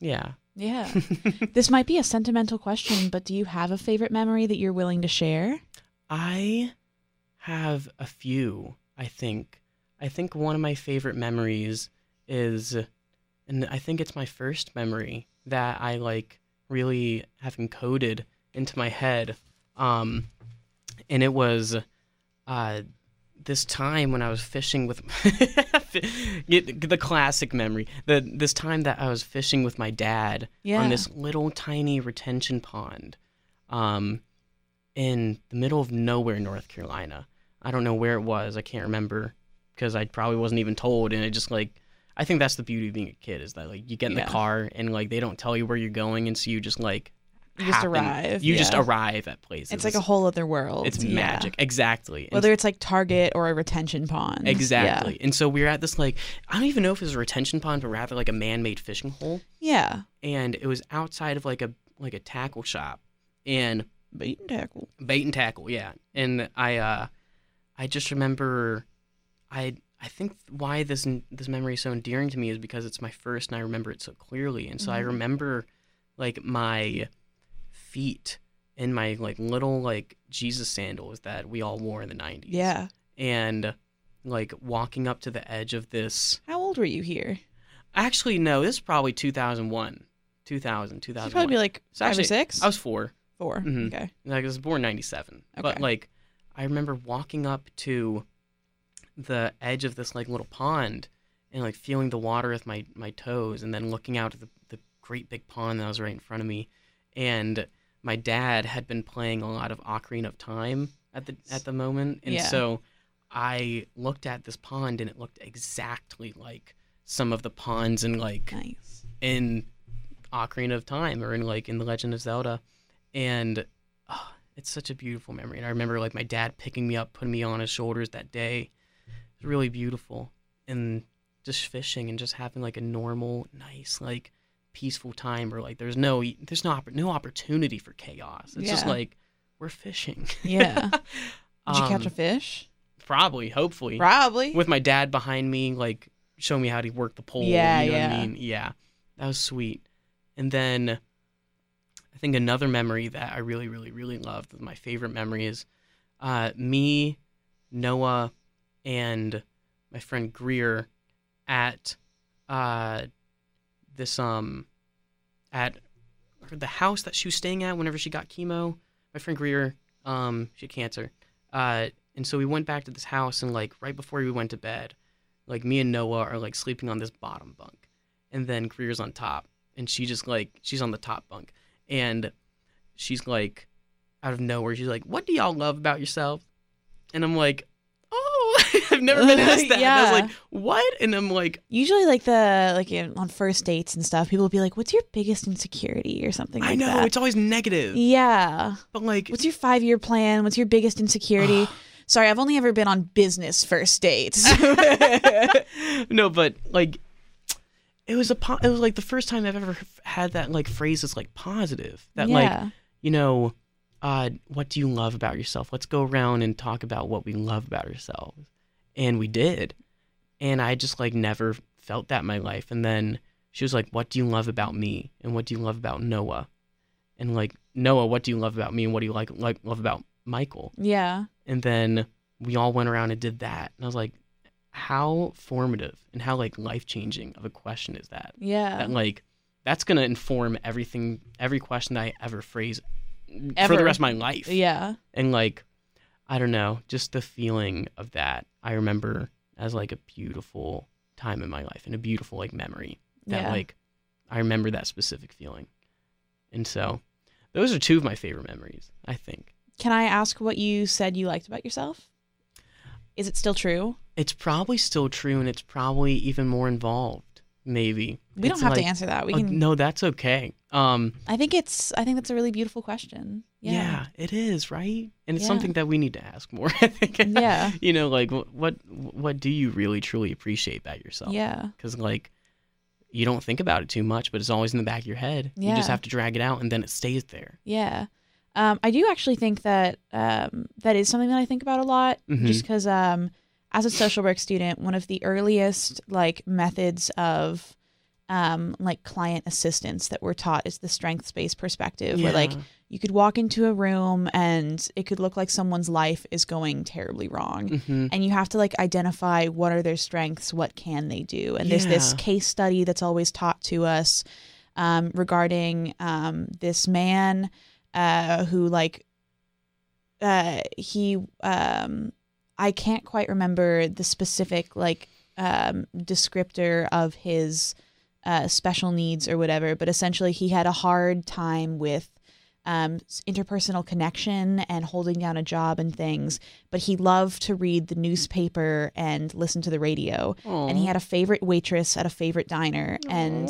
Speaker 3: yeah
Speaker 2: Yeah. this might be a sentimental question, but do you have a favorite memory that you're willing to share?
Speaker 3: i have a few i think i think one of my favorite memories is and i think it's my first memory that i like really have encoded into my head um and it was uh this time when I was fishing with the classic memory. The this time that I was fishing with my dad
Speaker 2: Yeah.
Speaker 3: on this little tiny retention pond, um, in the middle of nowhere, North Carolina. I don't know where it was. I can't remember because I probably wasn't even told. And it just like I think that's the beauty of being a kid is that like you get in
Speaker 2: Yeah.
Speaker 3: the car and like they don't tell you where you're going, and so you just like
Speaker 2: You just
Speaker 3: happen-
Speaker 2: arrive,
Speaker 3: You just arrive at places.
Speaker 2: It's like a whole other world.
Speaker 3: It's
Speaker 2: Yeah.
Speaker 3: magic. Exactly. And
Speaker 2: Whether it's like Target or a retention pond.
Speaker 3: Exactly. And so we're at this like I don't even know if it was a retention pond, but rather like a man-made fishing hole,
Speaker 2: Yeah.
Speaker 3: and it was outside of like a like a tackle shop, and
Speaker 2: Bait and tackle.
Speaker 3: bait and tackle, yeah. And I uh, I just remember, I I think why this this memory is so endearing to me is because it's my first, and I remember it so clearly, and so I
Speaker 2: Mhm.
Speaker 3: remember like my feet in my like little like Jesus sandals that we all wore in the '90s,
Speaker 2: Yeah.
Speaker 3: and like walking up to the edge of this
Speaker 2: How old were you here?
Speaker 3: Actually, no. This is probably 2001, 2000,
Speaker 2: You'd probably be like
Speaker 3: So
Speaker 2: five
Speaker 3: actually,
Speaker 2: or six.
Speaker 3: I was four.
Speaker 2: four.
Speaker 3: Mhm.
Speaker 2: Okay.
Speaker 3: Like I was born '97. But like, I remember walking up to the edge of this like little pond and like feeling the water with my my toes, and then looking out at the the great big pond that was right in front of me, and my dad had been playing a lot of Ocarina of Time at the at the moment, and
Speaker 2: Yeah.
Speaker 3: so I looked at this pond and it looked exactly like some of the ponds in like
Speaker 2: Nice.
Speaker 3: in Ocarina of Time or in like in The Legend of Zelda, and oh, it's such a beautiful memory. And I remember like my dad picking me up, putting me on his shoulders that day. It was really beautiful, and just fishing and just having like a normal, nice, like peaceful time where like there's no there's no no opportunity for chaos. It's just like we're fishing.
Speaker 2: Yeah. Did you catch a
Speaker 3: Um,
Speaker 2: fish?
Speaker 3: Probably, hopefully,
Speaker 2: Probably.
Speaker 3: with my dad behind me, like showing me how to work the pole.
Speaker 2: Yeah,
Speaker 3: you know
Speaker 2: yeah.
Speaker 3: I mean, yeah, that was sweet. And then I think another memory that I really, really, really loved, my favorite memory is uh, me, Noah, and my friend Greer at uh, this um at the house that she was staying at whenever she got chemo. My friend Greer, um, she had cancer. Uh, and so we went back to this house and like right before we went to bed, like me and Noah are like sleeping on this bottom bunk. And then Greer's on top. And she just like she's on the top bunk. And she's like out of nowhere, she's like, What do y'all love about yourself? And I'm like, I've never been asked that. And I was
Speaker 2: Yeah.
Speaker 3: like, What? And I'm like,
Speaker 2: Usually, like the like in- on first dates and stuff, people will be like, "What's your biggest insecurity?" or something. Like
Speaker 3: I know,
Speaker 2: that.
Speaker 3: it's always negative.
Speaker 2: yeah.
Speaker 3: But like
Speaker 2: What's your five year plan? What's your biggest insecurity? Sorry, I've only ever been on business first dates.
Speaker 3: no, but like it was a po- it was like the first time I've ever had that like phrase that's like positive. That like you know, uh, what do you love about yourself? Let's go around and talk about what we love about ourselves. And we did. And I just like never felt that in my life. And then she was like, What do you love about me? And what do you love about Noah? And like, Noah, what do you love about me? And what do you like like love about Michael?
Speaker 2: yeah.
Speaker 3: And then we all went around and did that. And I was like, how formative and how like life changing of a question is that?
Speaker 2: Yeah.
Speaker 3: That like that's gonna inform everything every question that I ever phrase for the rest of my life.
Speaker 2: yeah.
Speaker 3: And like I don't know, just the feeling of that I remember as like a beautiful time in my life and a beautiful like memory. That
Speaker 2: Yeah.
Speaker 3: like I remember that specific feeling. And so those are two of my favorite memories, I think.
Speaker 2: Can I ask what you said you liked about yourself? Is it still true?
Speaker 3: It's probably still true, and it's probably even more involved. Maybe
Speaker 2: We don't
Speaker 3: It's
Speaker 2: have to answer that. We
Speaker 3: uh,
Speaker 2: can.
Speaker 3: no, that's okay. Um,
Speaker 2: I think it's. I think that's a really beautiful question.
Speaker 3: yeah.
Speaker 2: Yeah.
Speaker 3: it is right, and it's
Speaker 2: Yeah.
Speaker 3: something that we need to ask more. I think.
Speaker 2: Yeah.
Speaker 3: you know, like wh- what what do you really truly appreciate about yourself?
Speaker 2: Yeah.
Speaker 3: because like you don't think about it too much, but it's always in the back of your head. Yeah. You just have to drag it out, and then it stays there.
Speaker 2: Yeah. Um, I do actually think that um, that is something that I think about a lot,
Speaker 3: Mhm.
Speaker 2: just because um, as a social work student, one of the earliest like methods of um, like client assistance that we're taught is the strengths based perspective, where like you could walk into a room and it could look like someone's life is going terribly wrong.
Speaker 3: Mhm.
Speaker 2: And you have to like identify what are their strengths, what can they do. And there's this case study that's always taught to us um, regarding um, this man uh, who like uh, he um, I can't quite remember the specific like um, descriptor of his uh, special needs or whatever, but essentially he had a hard time with um, interpersonal connection and holding down a job and things. But he loved to read the newspaper and listen to the radio. And he had a favorite waitress at a favorite diner. And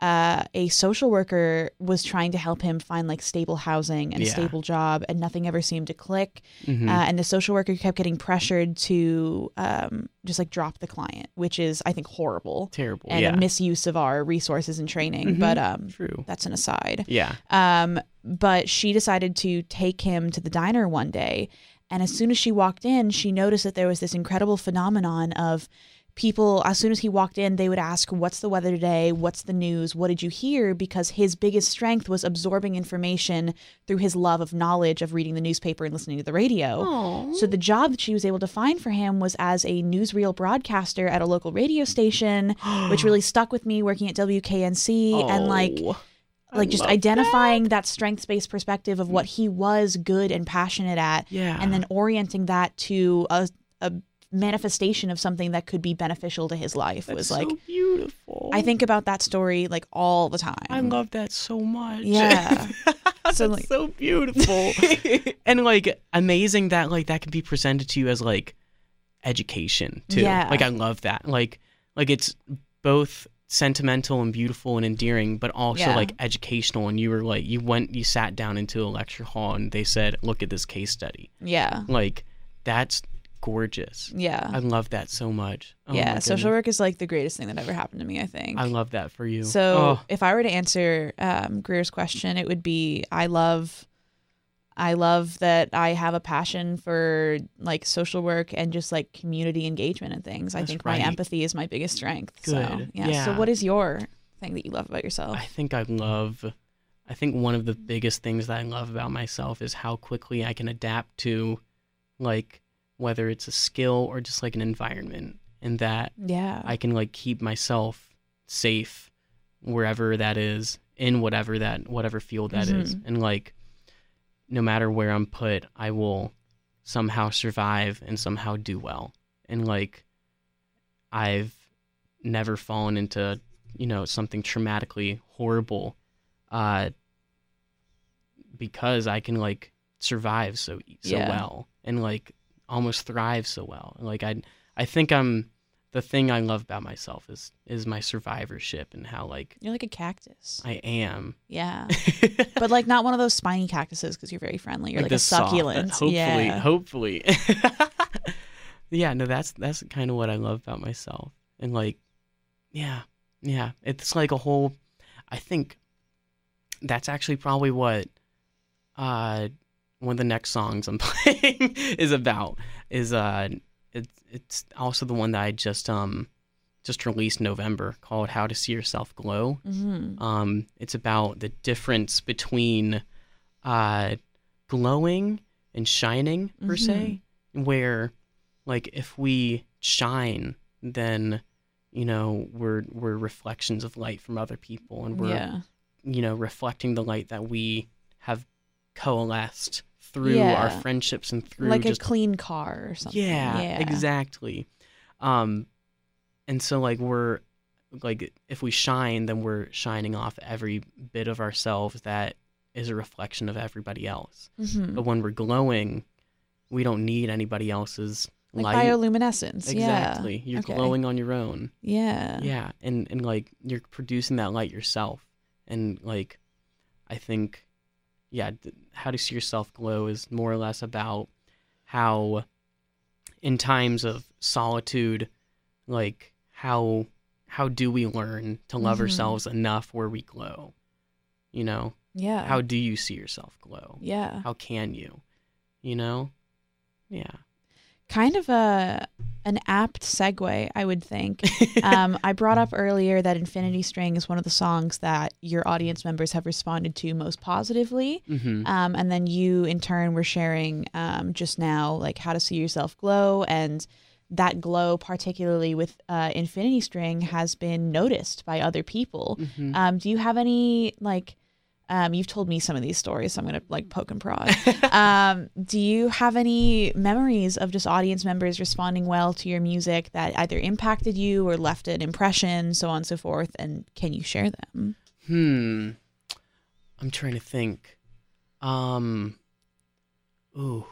Speaker 2: uh, a social worker was trying to help him find like stable housing and a stable job, and nothing ever seemed to click.
Speaker 3: Mhm.
Speaker 2: Uh, and the social worker kept getting pressured to um, just like drop the client, which is, I think, horrible
Speaker 3: terrible.
Speaker 2: and
Speaker 3: yeah,
Speaker 2: a misuse of our resources and training.
Speaker 3: Mhm.
Speaker 2: But um,
Speaker 3: true.
Speaker 2: that's an aside.
Speaker 3: Yeah.
Speaker 2: Um, but she decided to take him to the diner one day. And as soon as she walked in, she noticed that there was this incredible phenomenon of people, as soon as he walked in, they would ask, What's the weather today? What's the news? What did you hear? Because his biggest strength was absorbing information through his love of knowledge of reading the newspaper and listening to the radio. So the job that she was able to find for him was as a newsreel broadcaster at a local radio station, which really stuck with me working at WKNC and oh. like
Speaker 3: Oh, I
Speaker 2: like just identifying that, strengths based perspective of what he was good and passionate at
Speaker 3: Yeah.
Speaker 2: and then orienting that to a, a manifestation of something that could be beneficial to his life
Speaker 3: That's
Speaker 2: was
Speaker 3: so
Speaker 2: like
Speaker 3: beautiful.
Speaker 2: I think about that story like all the time.
Speaker 3: I love that so much.
Speaker 2: Yeah. So, like-
Speaker 3: so beautiful. and like amazing that like that can be presented to you as like education too.
Speaker 2: Yeah.
Speaker 3: Like I love that. Like like it's both sentimental and beautiful and endearing, but also
Speaker 2: Yeah.
Speaker 3: like educational. And you were like, you went, you sat down into a lecture hall, and they said, "Look at this case study."
Speaker 2: Yeah.
Speaker 3: Like, that's gorgeous.
Speaker 2: Yeah.
Speaker 3: I love that so much. Oh
Speaker 2: yeah. Social work is like the greatest thing that ever happened to me, I think.
Speaker 3: I love that for you.
Speaker 2: So
Speaker 3: Oh,
Speaker 2: if I were to answer um, Greer's question, it would be I love, I love that I have a passion for like social work and just like community engagement and things. I think
Speaker 3: right.
Speaker 2: my empathy is my biggest strength. So
Speaker 3: Good.
Speaker 2: yeah. So what is your thing that you love about yourself?
Speaker 3: I think I love. I think one of the biggest things that I love about myself is how quickly I can adapt to, like, whether it's a skill or just like an environment, and that
Speaker 2: yeah.
Speaker 3: I can like keep myself safe wherever that is in whatever that whatever field that is,
Speaker 2: Mm-hmm.
Speaker 3: and like no matter where I'm put, I will somehow survive and somehow do well. And like I've never fallen into you know something traumatically horrible uh because I can like survive so so
Speaker 2: Yeah.
Speaker 3: well and like almost thrive so well. Like I I think I'm the thing I love about myself is is my survivorship and how like
Speaker 2: You're like a cactus.
Speaker 3: I am.
Speaker 2: yeah. but like not one of those spiny cactuses because you're very friendly. You're like, a
Speaker 3: the soft-
Speaker 2: succulent.
Speaker 3: hopefully,
Speaker 2: yeah.
Speaker 3: hopefully. yeah, no, that's that's kind of what I love about myself, and like, yeah, yeah, it's like a whole. I think that's actually probably what uh one of the next songs I'm playing is about. Is uh, it's it's also the one that I just um just released in November called "How to See Yourself Glow."
Speaker 2: hmm
Speaker 3: Um, it's about the difference between uh, glowing and shining per se. Where, like, if we shine, then you know we're we're reflections of light from other people, and we're
Speaker 2: Yeah.
Speaker 3: you know reflecting the light that we have coalesced through
Speaker 2: Yeah.
Speaker 3: our friendships and through
Speaker 2: Like
Speaker 3: just
Speaker 2: a clean car or something.
Speaker 3: yeah,
Speaker 2: Yeah.
Speaker 3: exactly. Um, and so like we're like if we shine, then we're shining off every bit of ourselves that is a reflection of everybody else.
Speaker 2: Mhm.
Speaker 3: But when we're glowing, we don't need anybody else's
Speaker 2: Like
Speaker 3: light.
Speaker 2: bioluminescence.
Speaker 3: exactly,
Speaker 2: Yeah.
Speaker 3: you're
Speaker 2: Okay.
Speaker 3: glowing on your own.
Speaker 2: Yeah.
Speaker 3: Yeah, and and like you're producing that light yourself, and like I think, yeah, how to see yourself glow is more or less about how, in times of solitude, like how how do we learn to love
Speaker 2: Mhm.
Speaker 3: ourselves enough where we glow, you know?
Speaker 2: Yeah.
Speaker 3: How do you see yourself glow?
Speaker 2: yeah.
Speaker 3: How can you, you know? Yeah.
Speaker 2: Kind of a an apt segue, I would think. um, I brought up earlier that Infinity String is one of the songs that your audience members have responded to most positively.
Speaker 3: hmm
Speaker 2: Um, and then you, in turn, were sharing um, just now, like how to see yourself glow. And that glow, particularly with uh, Infinity String, has been noticed by other people.
Speaker 3: hmm
Speaker 2: Um, do you have any, like, um, you've told me some of these stories, so I'm going to like poke and prod. um, do you have any memories of just audience members responding well to your music that either impacted you or left an impression, so on and so forth? And can you share them?
Speaker 3: Hmm. I'm trying to think. Um. Ooh.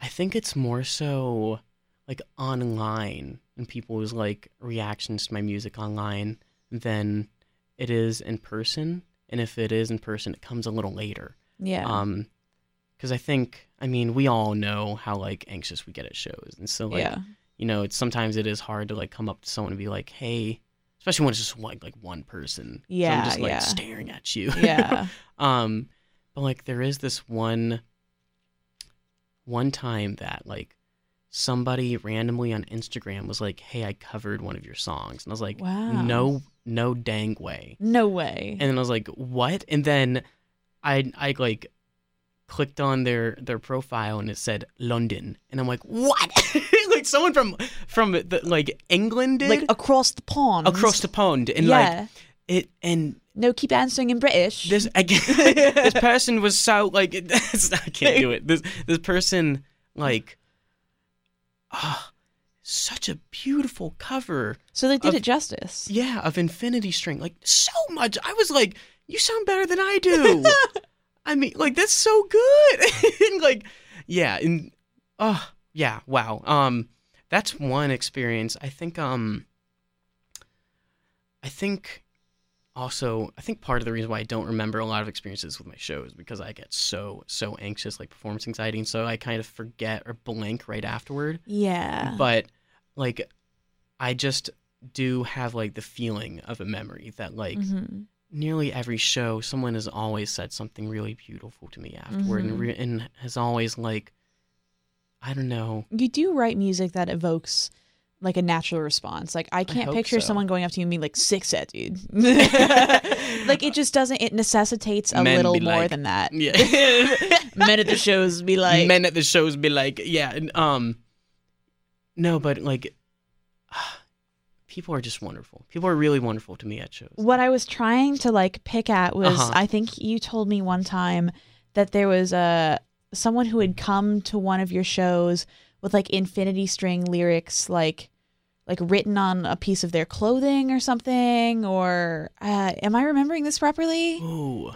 Speaker 3: I think it's more so like online and people's like reactions to my music online than it is in person. And if it is in person, it comes a little later.
Speaker 2: Yeah.
Speaker 3: Um, because I think, I mean, we all know how like anxious we get at shows, and so like
Speaker 2: yeah.
Speaker 3: you know, it's sometimes it is hard to like come up to someone and be like, "Hey," especially when it's just like like one person. So
Speaker 2: Yeah,
Speaker 3: I'm just like
Speaker 2: yeah.
Speaker 3: staring at you.
Speaker 2: Yeah.
Speaker 3: um, but like there is this one one time that like somebody randomly on Instagram was like, "Hey, I covered one of your songs," and I was like,
Speaker 2: Wow.
Speaker 3: "No, no dang way."
Speaker 2: No way.
Speaker 3: And then I was like, "What?" And then I I like clicked on their their profile and it said London, and I'm like, "What?" like someone from from the, like England did
Speaker 2: like across the pond.
Speaker 3: across the pond, and
Speaker 2: yeah.
Speaker 3: like it and
Speaker 2: no, keep answering in British.
Speaker 3: this again this person was so like I can't do it. This this person like ah such a beautiful cover.
Speaker 2: so they did
Speaker 3: of-
Speaker 2: it justice.
Speaker 3: Yeah, of Infinity String. Like so much. I was like, you sound better than I do. I mean, like that's so good. and like, yeah, and oh yeah, wow. Um, that's one experience. I think um, I think also I think part of the reason why I don't remember a lot of experiences with my shows is because I get so so anxious like performance anxiety and so I kind of forget or blank right afterward.
Speaker 2: Yeah.
Speaker 3: But like I just do have like the feeling of a memory that like
Speaker 2: Mhm.
Speaker 3: nearly every show someone has always said something really beautiful to me afterward
Speaker 2: Mhm.
Speaker 3: and, re- and has always like I don't know
Speaker 2: You do write music that evokes like a natural response. Like I can't
Speaker 3: hope
Speaker 2: picture
Speaker 3: so.
Speaker 2: someone going up to you and being like, "Sick set, dude." like it just doesn't. It necessitates a
Speaker 3: Men
Speaker 2: little more
Speaker 3: like-
Speaker 2: than that.
Speaker 3: yeah
Speaker 2: Men at the shows be like,
Speaker 3: men at the shows be like, yeah, um, no, but like, people are just wonderful. People are really wonderful to me at shows.
Speaker 2: what I was trying to like pick at was
Speaker 3: Uh-huh.
Speaker 2: I think you told me one time that there was a someone who had come to one of your shows with like infinity string lyrics like like written on a piece of their clothing or something or uh, am I remembering this properly?
Speaker 3: Ooh,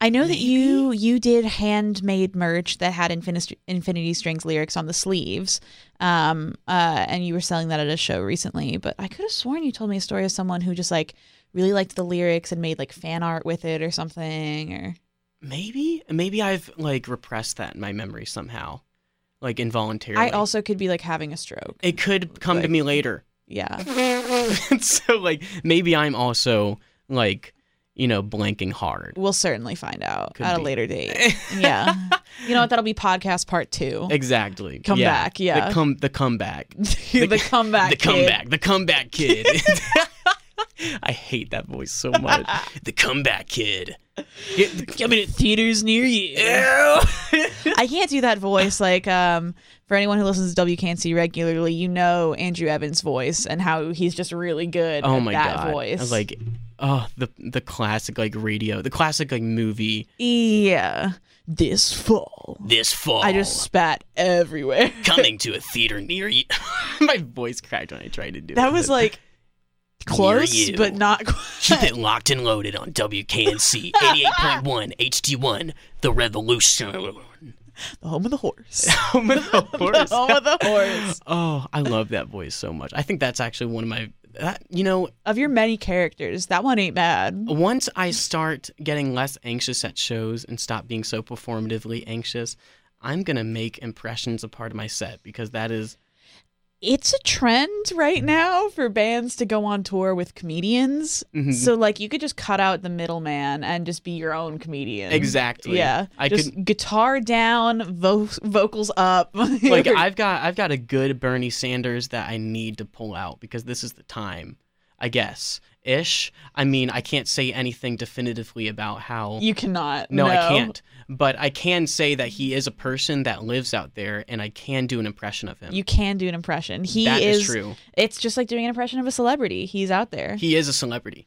Speaker 2: I know that you you did handmade merch that had infinity infinity strings lyrics on the sleeves, um, uh, and you were selling that at a show recently. But I could have sworn you told me a story of someone who just like really liked the lyrics and made like fan art with it or something. Or
Speaker 3: maybe, maybe I've like repressed that in my memory somehow, like involuntarily.
Speaker 2: I also could be like having a stroke.
Speaker 3: it could come to me later.
Speaker 2: Yeah,
Speaker 3: so like, maybe I'm also like, you know, blanking hard.
Speaker 2: we'll certainly find out
Speaker 3: Could
Speaker 2: at a later date. yeah, you know what? That'll be podcast part two.
Speaker 3: Exactly.
Speaker 2: Come
Speaker 3: yeah.
Speaker 2: back, yeah.
Speaker 3: The come, the comeback.
Speaker 2: the comeback.
Speaker 3: the
Speaker 2: kid.
Speaker 3: comeback, the comeback kid. I hate that voice so much. the comeback kid.
Speaker 2: Coming to theaters near you. I can't do that voice. Like, um, for anyone who listens to WKNC regularly, you know Andrew Evans' voice and how he's just really good
Speaker 3: oh
Speaker 2: at
Speaker 3: my
Speaker 2: that
Speaker 3: god!
Speaker 2: voice.
Speaker 3: I was like, oh, the the classic like radio, the classic like movie.
Speaker 2: yeah, this fall.
Speaker 5: This fall.
Speaker 2: I just spat everywhere.
Speaker 5: coming to a theater near you.
Speaker 3: my voice cracked when I tried to do
Speaker 2: That
Speaker 3: it,
Speaker 2: was like close, but not quite.
Speaker 5: Keep it locked and loaded on WKNC 88.1 HD1, The Revolution.
Speaker 2: the home of the horse.
Speaker 3: home of the horse.
Speaker 2: the home of the horse.
Speaker 3: Oh, I love that voice so much. I think that's actually one of my. That, you know,
Speaker 2: Of your many characters, that one ain't bad.
Speaker 3: once I start getting less anxious at shows and stop being so performatively anxious, I'm gonna make impressions a part of my set because that is
Speaker 2: It's a trend right now for bands to go on tour with comedians.
Speaker 3: Mhm.
Speaker 2: So like you could just cut out the middleman and just be your own comedian.
Speaker 3: exactly.
Speaker 2: Yeah,
Speaker 3: I
Speaker 2: just
Speaker 3: could
Speaker 2: guitar down, vo- vocals up.
Speaker 3: like I've got I've got a good Bernie Sanders that I need to pull out because this is the time, I guess. Ish. I mean, I can't say anything definitively about how
Speaker 2: you cannot.
Speaker 3: No, I can't. But I can say that he is a person that lives out there and I can do an impression of him.
Speaker 2: You can do an impression. He
Speaker 3: That
Speaker 2: is,
Speaker 3: is true.
Speaker 2: It's just like doing an impression of a celebrity. He's out there.
Speaker 3: He is a celebrity.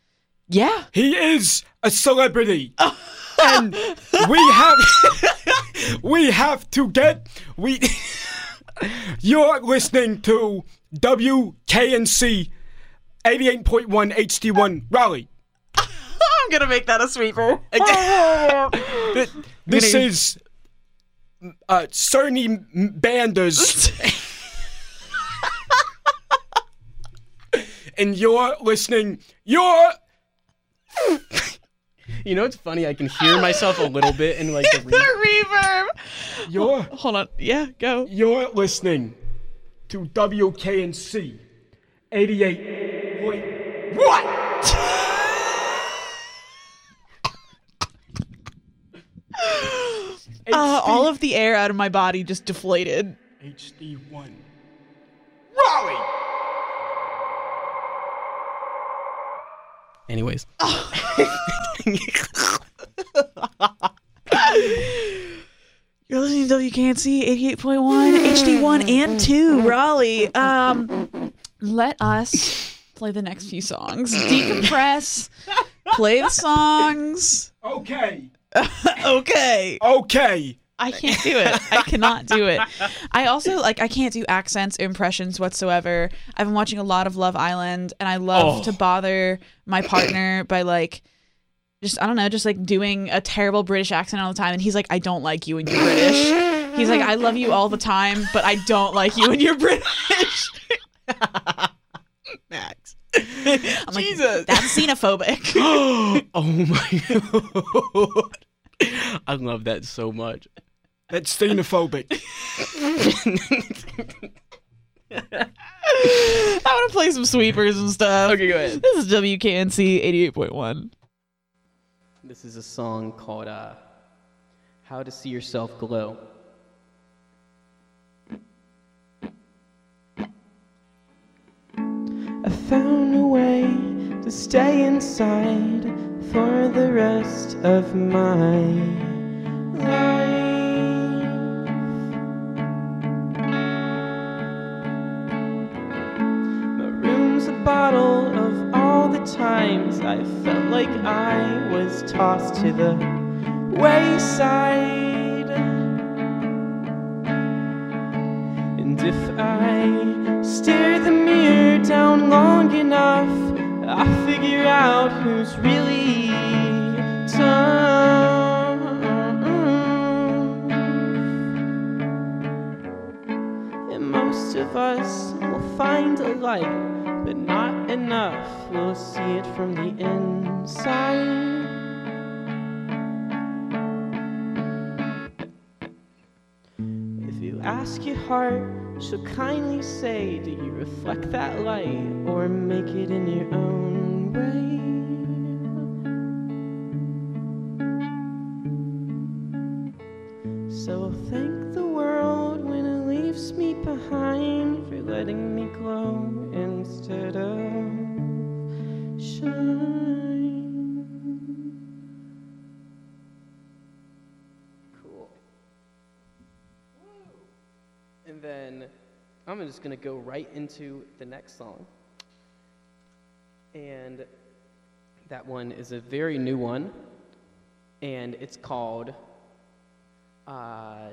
Speaker 2: yeah.
Speaker 6: He is a celebrity. and we have we have to get we You're listening to WKNC 88.1 HD1 Raleigh.
Speaker 2: I'm gonna make that a sweeper.
Speaker 6: Th- This is uh Cerny Banders. and you're listening you're
Speaker 3: You know what's funny? I can hear myself a little bit in like the
Speaker 2: the reverb.
Speaker 6: you're
Speaker 2: Hold on. Yeah, go.
Speaker 6: You're listening to WKNC 88. Point. What?
Speaker 2: Uh, all of the air out of my body just deflated.
Speaker 6: HD1. Raleigh!
Speaker 3: Anyways.
Speaker 2: You're listening to WKNC 88.1, HD1 and 2, Raleigh. Um, let us play the next few songs. Decompress, play the songs.
Speaker 6: Okay.
Speaker 2: Okay.
Speaker 6: Okay.
Speaker 2: I can't do it. I cannot do it. I also like I can't do accents, impressions whatsoever. I've been watching a lot of Love Island and I love
Speaker 6: Oh.
Speaker 2: to bother my partner by like just I don't know, just like doing a terrible British accent all the time and he's like I don't like you and you're British. He's like I love you all the time, but I don't like you and you're British.
Speaker 3: Max.
Speaker 2: I'm like like,
Speaker 7: Jesus.
Speaker 2: that's xenophobic.
Speaker 7: oh my god. I love that so much.
Speaker 6: That's xenophobic.
Speaker 2: I want to play some sweepers and stuff.
Speaker 7: Okay, go ahead.
Speaker 2: This is WKNC 88.1.
Speaker 7: This is a song called uh, How to See Yourself Glow.
Speaker 3: Found a way to stay inside for the rest of my life. My room's a bottle of all the times I felt like I was tossed to the wayside. And if I stare the mirror down long enough, I figure out who's really tough. And most of us will find a light, but not enough. We'll see it from the inside. If you ask your heart, she'll kindly say, Do you reflect that light or make it in your own way? So I'll thank the world when it leaves me behind for letting me glow
Speaker 7: Just going to go right into the next song. And that one is a very new one. And it's called uh,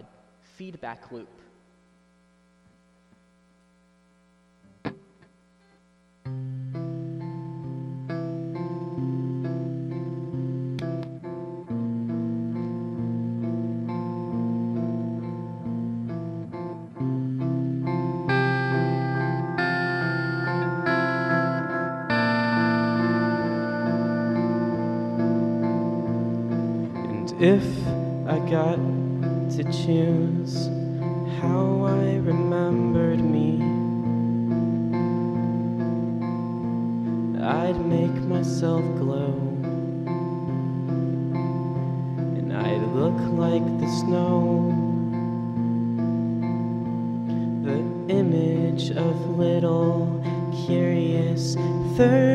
Speaker 7: Feedback Loop.
Speaker 3: If I got to choose how I remembered me, I'd make myself glow. And I'd look like the snow. The image of little, curious, 13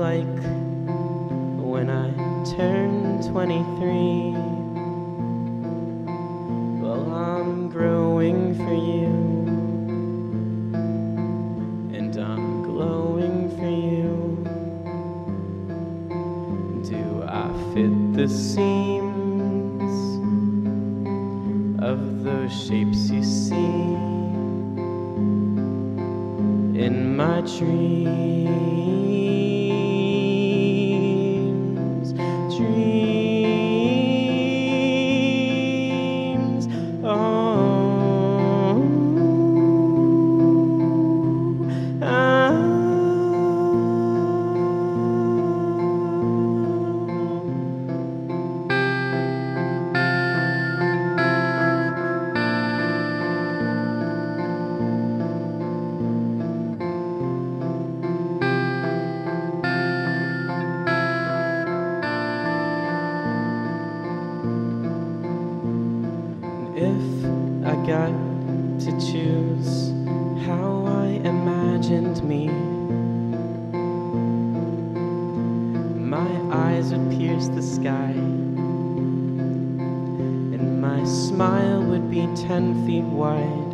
Speaker 3: like ten feet wide.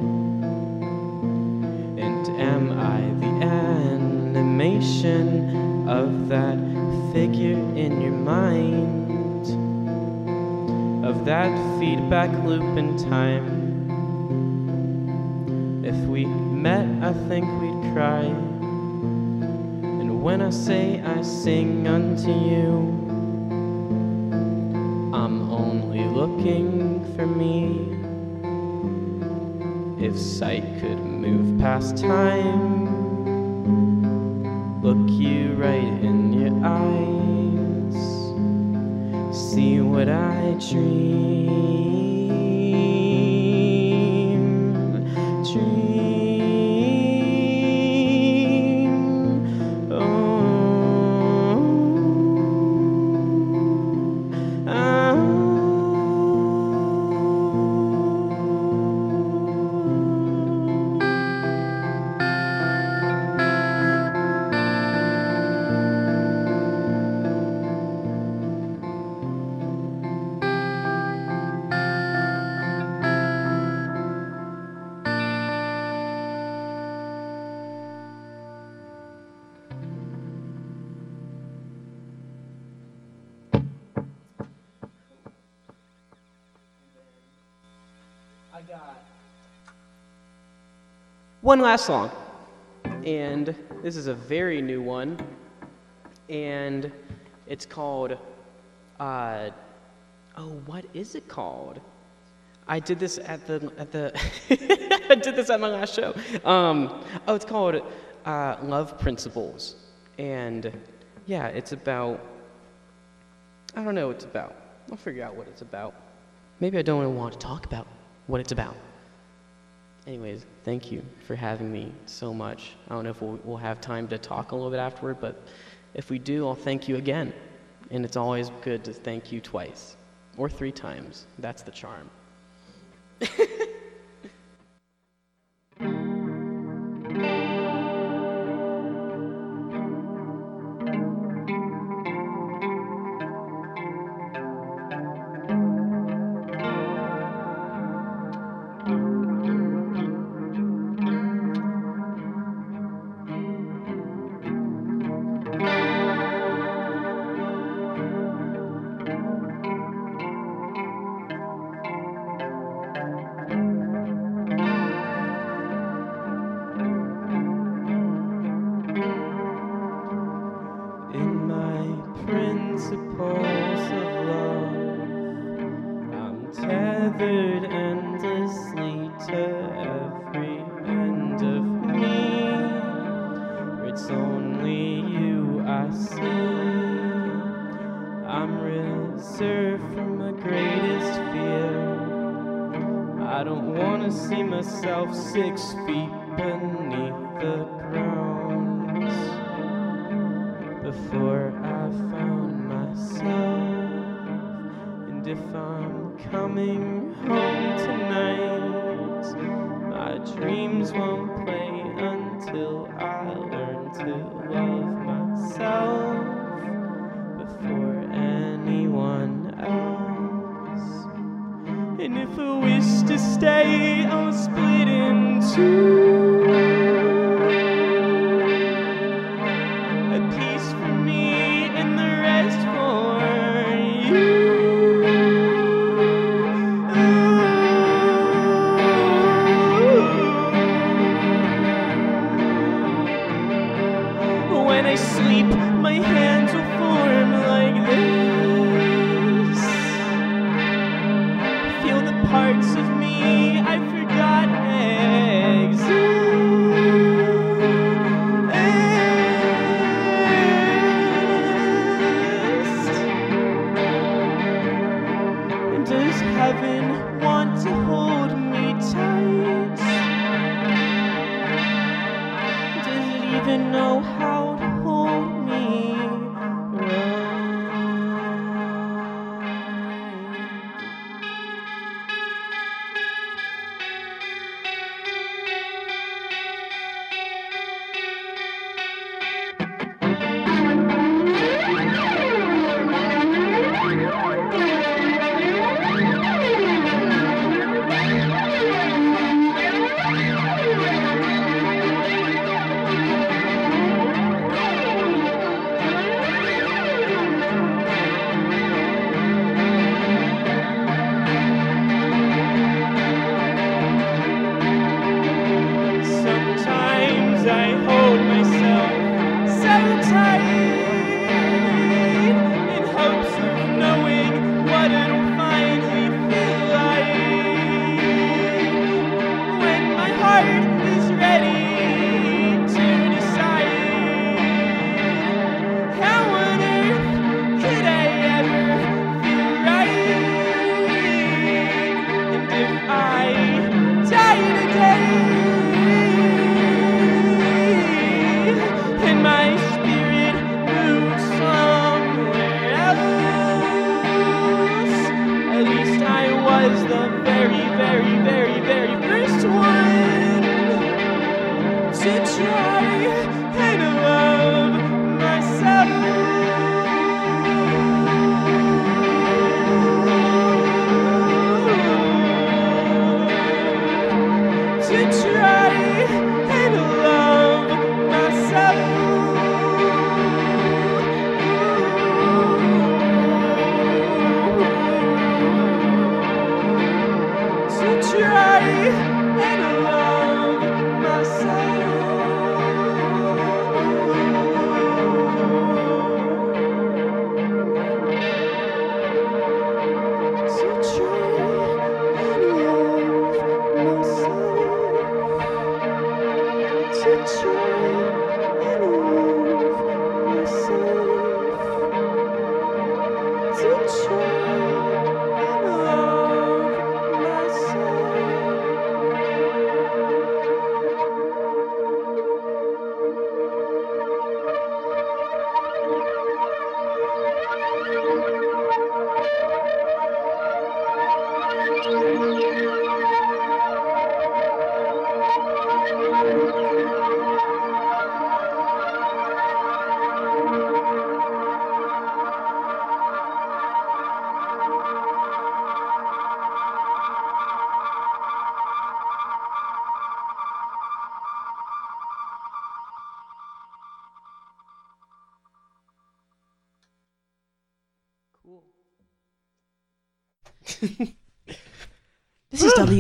Speaker 3: And am I the animation of that figure in your mind? of that feedback loop in time. If we met, I think we'd cry. And when I say I sing unto you, If sight could move past time, look you right in your eyes, see what I dream, one last song, and this is a very new one, and it's called. Uh, oh, what is it called? I did this at the at the. I did this at my last show. Um, oh, it's called uh, Love Principles, and yeah, it's about. I don't know what it's about. I'll figure out what it's about. Maybe I don't want to talk about what it's about. Anyways, thank you for having me so much. I don't know if we'll, we'll have time to talk a little bit afterward, but if we do, I'll thank you again. And it's always good to thank you twice or three times. That's the charm. sleep, my hands will form like this. Feel the parts of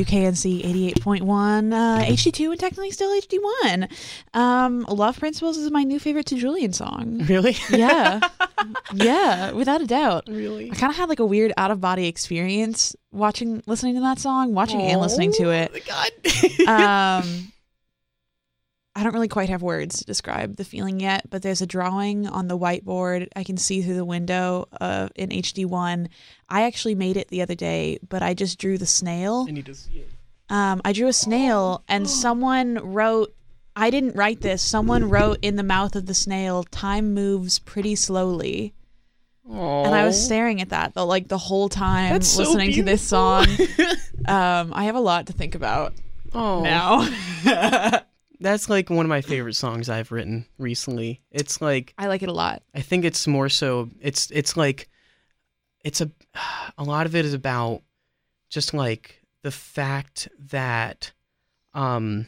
Speaker 2: WKNC 88.1, uh, HD2, and technically still HD1. Um, Love Principles is my new favorite to Julian song.
Speaker 3: Really?
Speaker 2: Yeah. yeah, without a doubt.
Speaker 3: really?
Speaker 2: I kind of had like a weird out of body experience watching, listening to that song, watching and listening to it.
Speaker 3: Oh my god.
Speaker 2: Um, I don't really quite have words to describe the feeling yet, but there's a drawing on the whiteboard I can see through the window uh, in HD1. I actually made it the other day, but I just drew the snail.
Speaker 3: I need to see it.
Speaker 2: Um, I drew a snail, and someone wrote. I didn't write this. Someone wrote in the mouth of the snail, "Time moves pretty slowly," Aww. and I was staring at that the like the whole time
Speaker 3: That's so
Speaker 2: listening to this song. um, I have a lot to think about
Speaker 3: Oh,
Speaker 2: now.
Speaker 3: that's like one of my favorite songs I've written recently. It's like
Speaker 2: I like it a lot.
Speaker 3: I think it's more so it's it's like it's a a lot of it is about just like the fact that um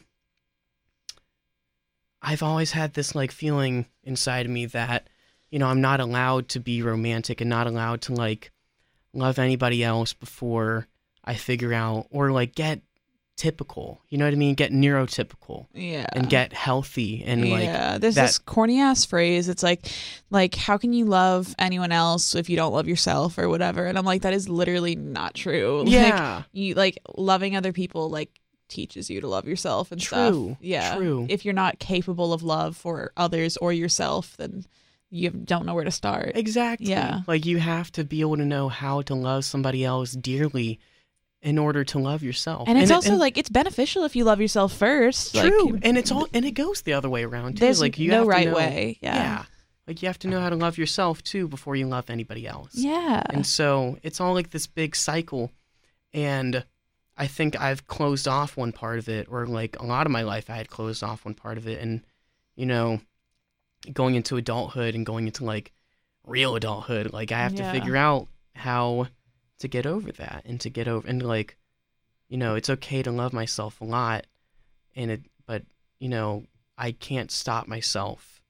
Speaker 3: I've always had this like feeling inside of me that you know I'm not allowed to be romantic and not allowed to like love anybody else before I figure out or like get typical. You know what I mean? Get neurotypical
Speaker 2: Yeah.
Speaker 3: and get healthy and like
Speaker 2: yeah, there's
Speaker 3: that-
Speaker 2: this corny ass phrase. It's like, like, how can you love anyone else if you don't love yourself or whatever? And I'm like, that is literally not true. Like,
Speaker 3: yeah.
Speaker 2: you like loving other people like teaches you to love yourself and
Speaker 3: True,
Speaker 2: stuff. Yeah.
Speaker 3: true.
Speaker 2: If you're not capable of love for others or yourself, then you don't know where to start.
Speaker 3: Exactly.
Speaker 2: Yeah.
Speaker 3: Like you have to be able to know how to love somebody else dearly in order to love yourself.
Speaker 2: And it's
Speaker 3: it-
Speaker 2: also like it's beneficial if you love yourself first.
Speaker 3: true.
Speaker 2: Like,
Speaker 3: and it's all and it goes the other way around too.
Speaker 2: there's
Speaker 3: like you
Speaker 2: no
Speaker 3: have to
Speaker 2: right
Speaker 3: know-
Speaker 2: way. Yeah.
Speaker 3: Like you have to know how to love yourself too before you love anybody else.
Speaker 2: Yeah.
Speaker 3: And so it's all like this big cycle. And I think I've closed off one part of it, or like a lot of my life, I had closed off one part of it. And, you know, going into adulthood and going into like real adulthood, like I have
Speaker 2: Yeah.
Speaker 3: to figure out how to get over that and to get over, and like, you know, it's okay to love myself a lot. And it, but, you know, I can't stop myself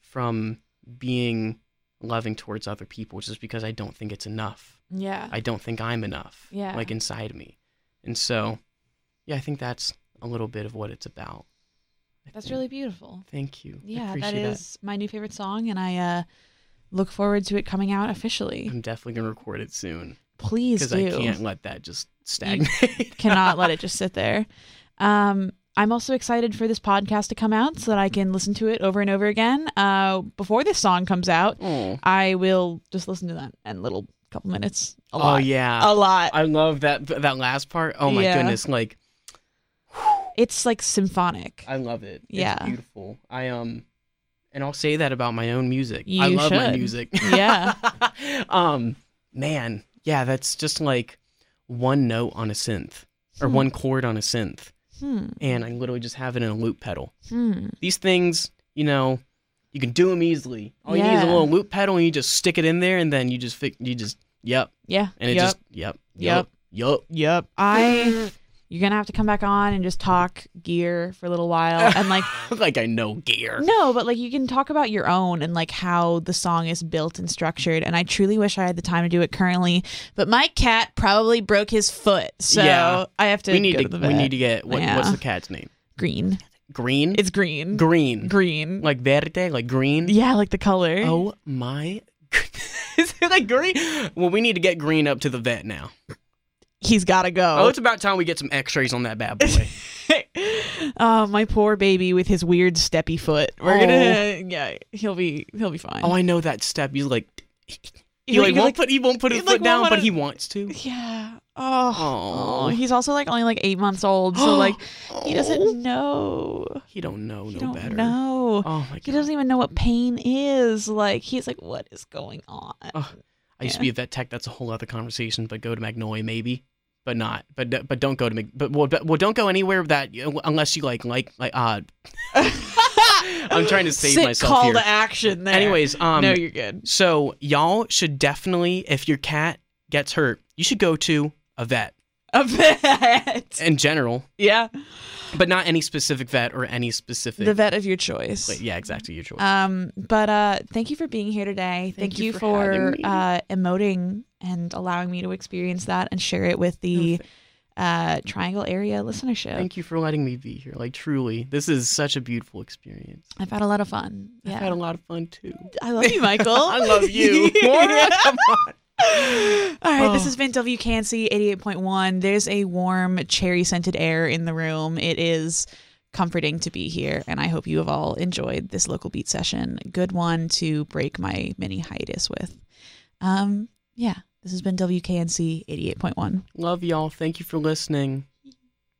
Speaker 3: from being loving towards other people just because I don't think it's enough.
Speaker 2: yeah.
Speaker 3: I don't think I'm enough.
Speaker 2: Yeah.
Speaker 3: Like inside me. And so, yeah, I think that's a little bit of what it's about. I
Speaker 2: That's
Speaker 3: think.
Speaker 2: really beautiful.
Speaker 3: Thank you. I
Speaker 2: Yeah, that is my new favorite song, and I uh, look forward to it coming out officially.
Speaker 3: I'm definitely gonna record it soon
Speaker 2: Please
Speaker 3: because
Speaker 2: do.
Speaker 3: I can't let that just stagnate.
Speaker 2: Cannot let it just sit there. Um, I'm also excited for this podcast to come out so that I can listen to it over and over again. Uh, before this song comes out,
Speaker 3: oh.
Speaker 2: I will just listen to that in little couple minutes. A
Speaker 3: oh yeah.
Speaker 2: A lot.
Speaker 3: I love that that last part. Oh my
Speaker 2: Yeah.
Speaker 3: goodness, like
Speaker 2: It's like symphonic.
Speaker 3: I love it.
Speaker 2: Yeah.
Speaker 3: It's beautiful. I um and I'll say that about my own music. I
Speaker 2: You
Speaker 3: love my music.
Speaker 2: Yeah.
Speaker 3: um man, yeah, that's just like one note on a synth or
Speaker 2: Hmm.
Speaker 3: one chord on a synth
Speaker 2: Hmm.
Speaker 3: and I literally just have it in a loop pedal.
Speaker 2: Hmm.
Speaker 3: These things, you know, you can do them easily. All you need is a little loop pedal and you just stick it in there and then you just fi- you just yep
Speaker 2: Yeah.
Speaker 3: and it
Speaker 2: yep.
Speaker 3: just yep
Speaker 2: Yep.
Speaker 3: yep
Speaker 2: Yep. I. You're gonna have to come back on and just talk gear for a little while and like
Speaker 3: like I know gear.
Speaker 2: No, but like you can talk about your own and like how the song is built and structured. And I truly wish I had the time to do it currently. But my cat probably broke his foot, so
Speaker 3: Yeah.
Speaker 2: I have to
Speaker 3: we need to,
Speaker 2: to, the vet.
Speaker 3: we need to get what, what's the cat's name?
Speaker 2: green.
Speaker 3: Green.
Speaker 2: It's green.
Speaker 3: green.
Speaker 2: green.
Speaker 3: Like verde, like green.
Speaker 2: yeah, like the color.
Speaker 3: Oh my. Is it like green? Well, we need to get green up to the vet now.
Speaker 2: He's got to go.
Speaker 3: Oh, it's about time we get some X-rays on that bad boy.
Speaker 2: oh, my poor baby with his weird steppy foot. We're gonna, oh. yeah, he'll be, he'll be fine.
Speaker 3: oh, I know that step. He's like, He
Speaker 2: You're
Speaker 3: like,
Speaker 2: like-
Speaker 3: won't put he won't put his
Speaker 2: he, like,
Speaker 3: foot down,
Speaker 2: won't
Speaker 3: but he wants to.
Speaker 2: Yeah. Oh. Oh. He's also like only like eight months old, so like he doesn't oh. know.
Speaker 3: He don't know
Speaker 2: He
Speaker 3: no
Speaker 2: don't
Speaker 3: better.
Speaker 2: know.
Speaker 3: Oh my god, He
Speaker 2: doesn't even know what pain is. Like he's like, what is going on?
Speaker 3: Oh, I used to be a vet tech. That's a whole other conversation. But go to Magnolia maybe, but not. But but don't go to Mag. But well, but, well don't go anywhere that unless you like like like uh. I'm trying to save
Speaker 2: Sick
Speaker 3: myself
Speaker 2: call
Speaker 3: here.
Speaker 2: to action there.
Speaker 3: Anyways, um,
Speaker 2: no, you're good.
Speaker 3: so y'all should definitely, if your cat gets hurt, you should go to a vet
Speaker 2: A vet.
Speaker 3: in general,
Speaker 2: yeah.
Speaker 3: but not any specific vet or any specific.
Speaker 2: The vet of your choice.
Speaker 3: Like, yeah, exactly. Your choice.
Speaker 2: Um, but uh, thank you for being here today. Thank,
Speaker 3: you
Speaker 2: you,
Speaker 3: for
Speaker 2: for,
Speaker 3: me.
Speaker 2: uh, emoting and allowing me to experience that and share it with the uh, Triangle area listenership.
Speaker 3: Thank you for letting me be here. Like truly, this is such a beautiful experience.
Speaker 2: I've had a lot of fun. Yeah,
Speaker 3: I've had a lot of fun too.
Speaker 2: I love you, Michael.
Speaker 3: I love you. Come on.
Speaker 2: All right, this
Speaker 3: Oh.
Speaker 2: has been WKNC 88.1. There's a warm, cherry scented air in the room. It is comforting to be here, and I hope you have all enjoyed this local beat session. Good one to break my mini hiatus with. Um, yeah, this has been WKNC 88.1.
Speaker 3: Love y'all. Thank you for listening.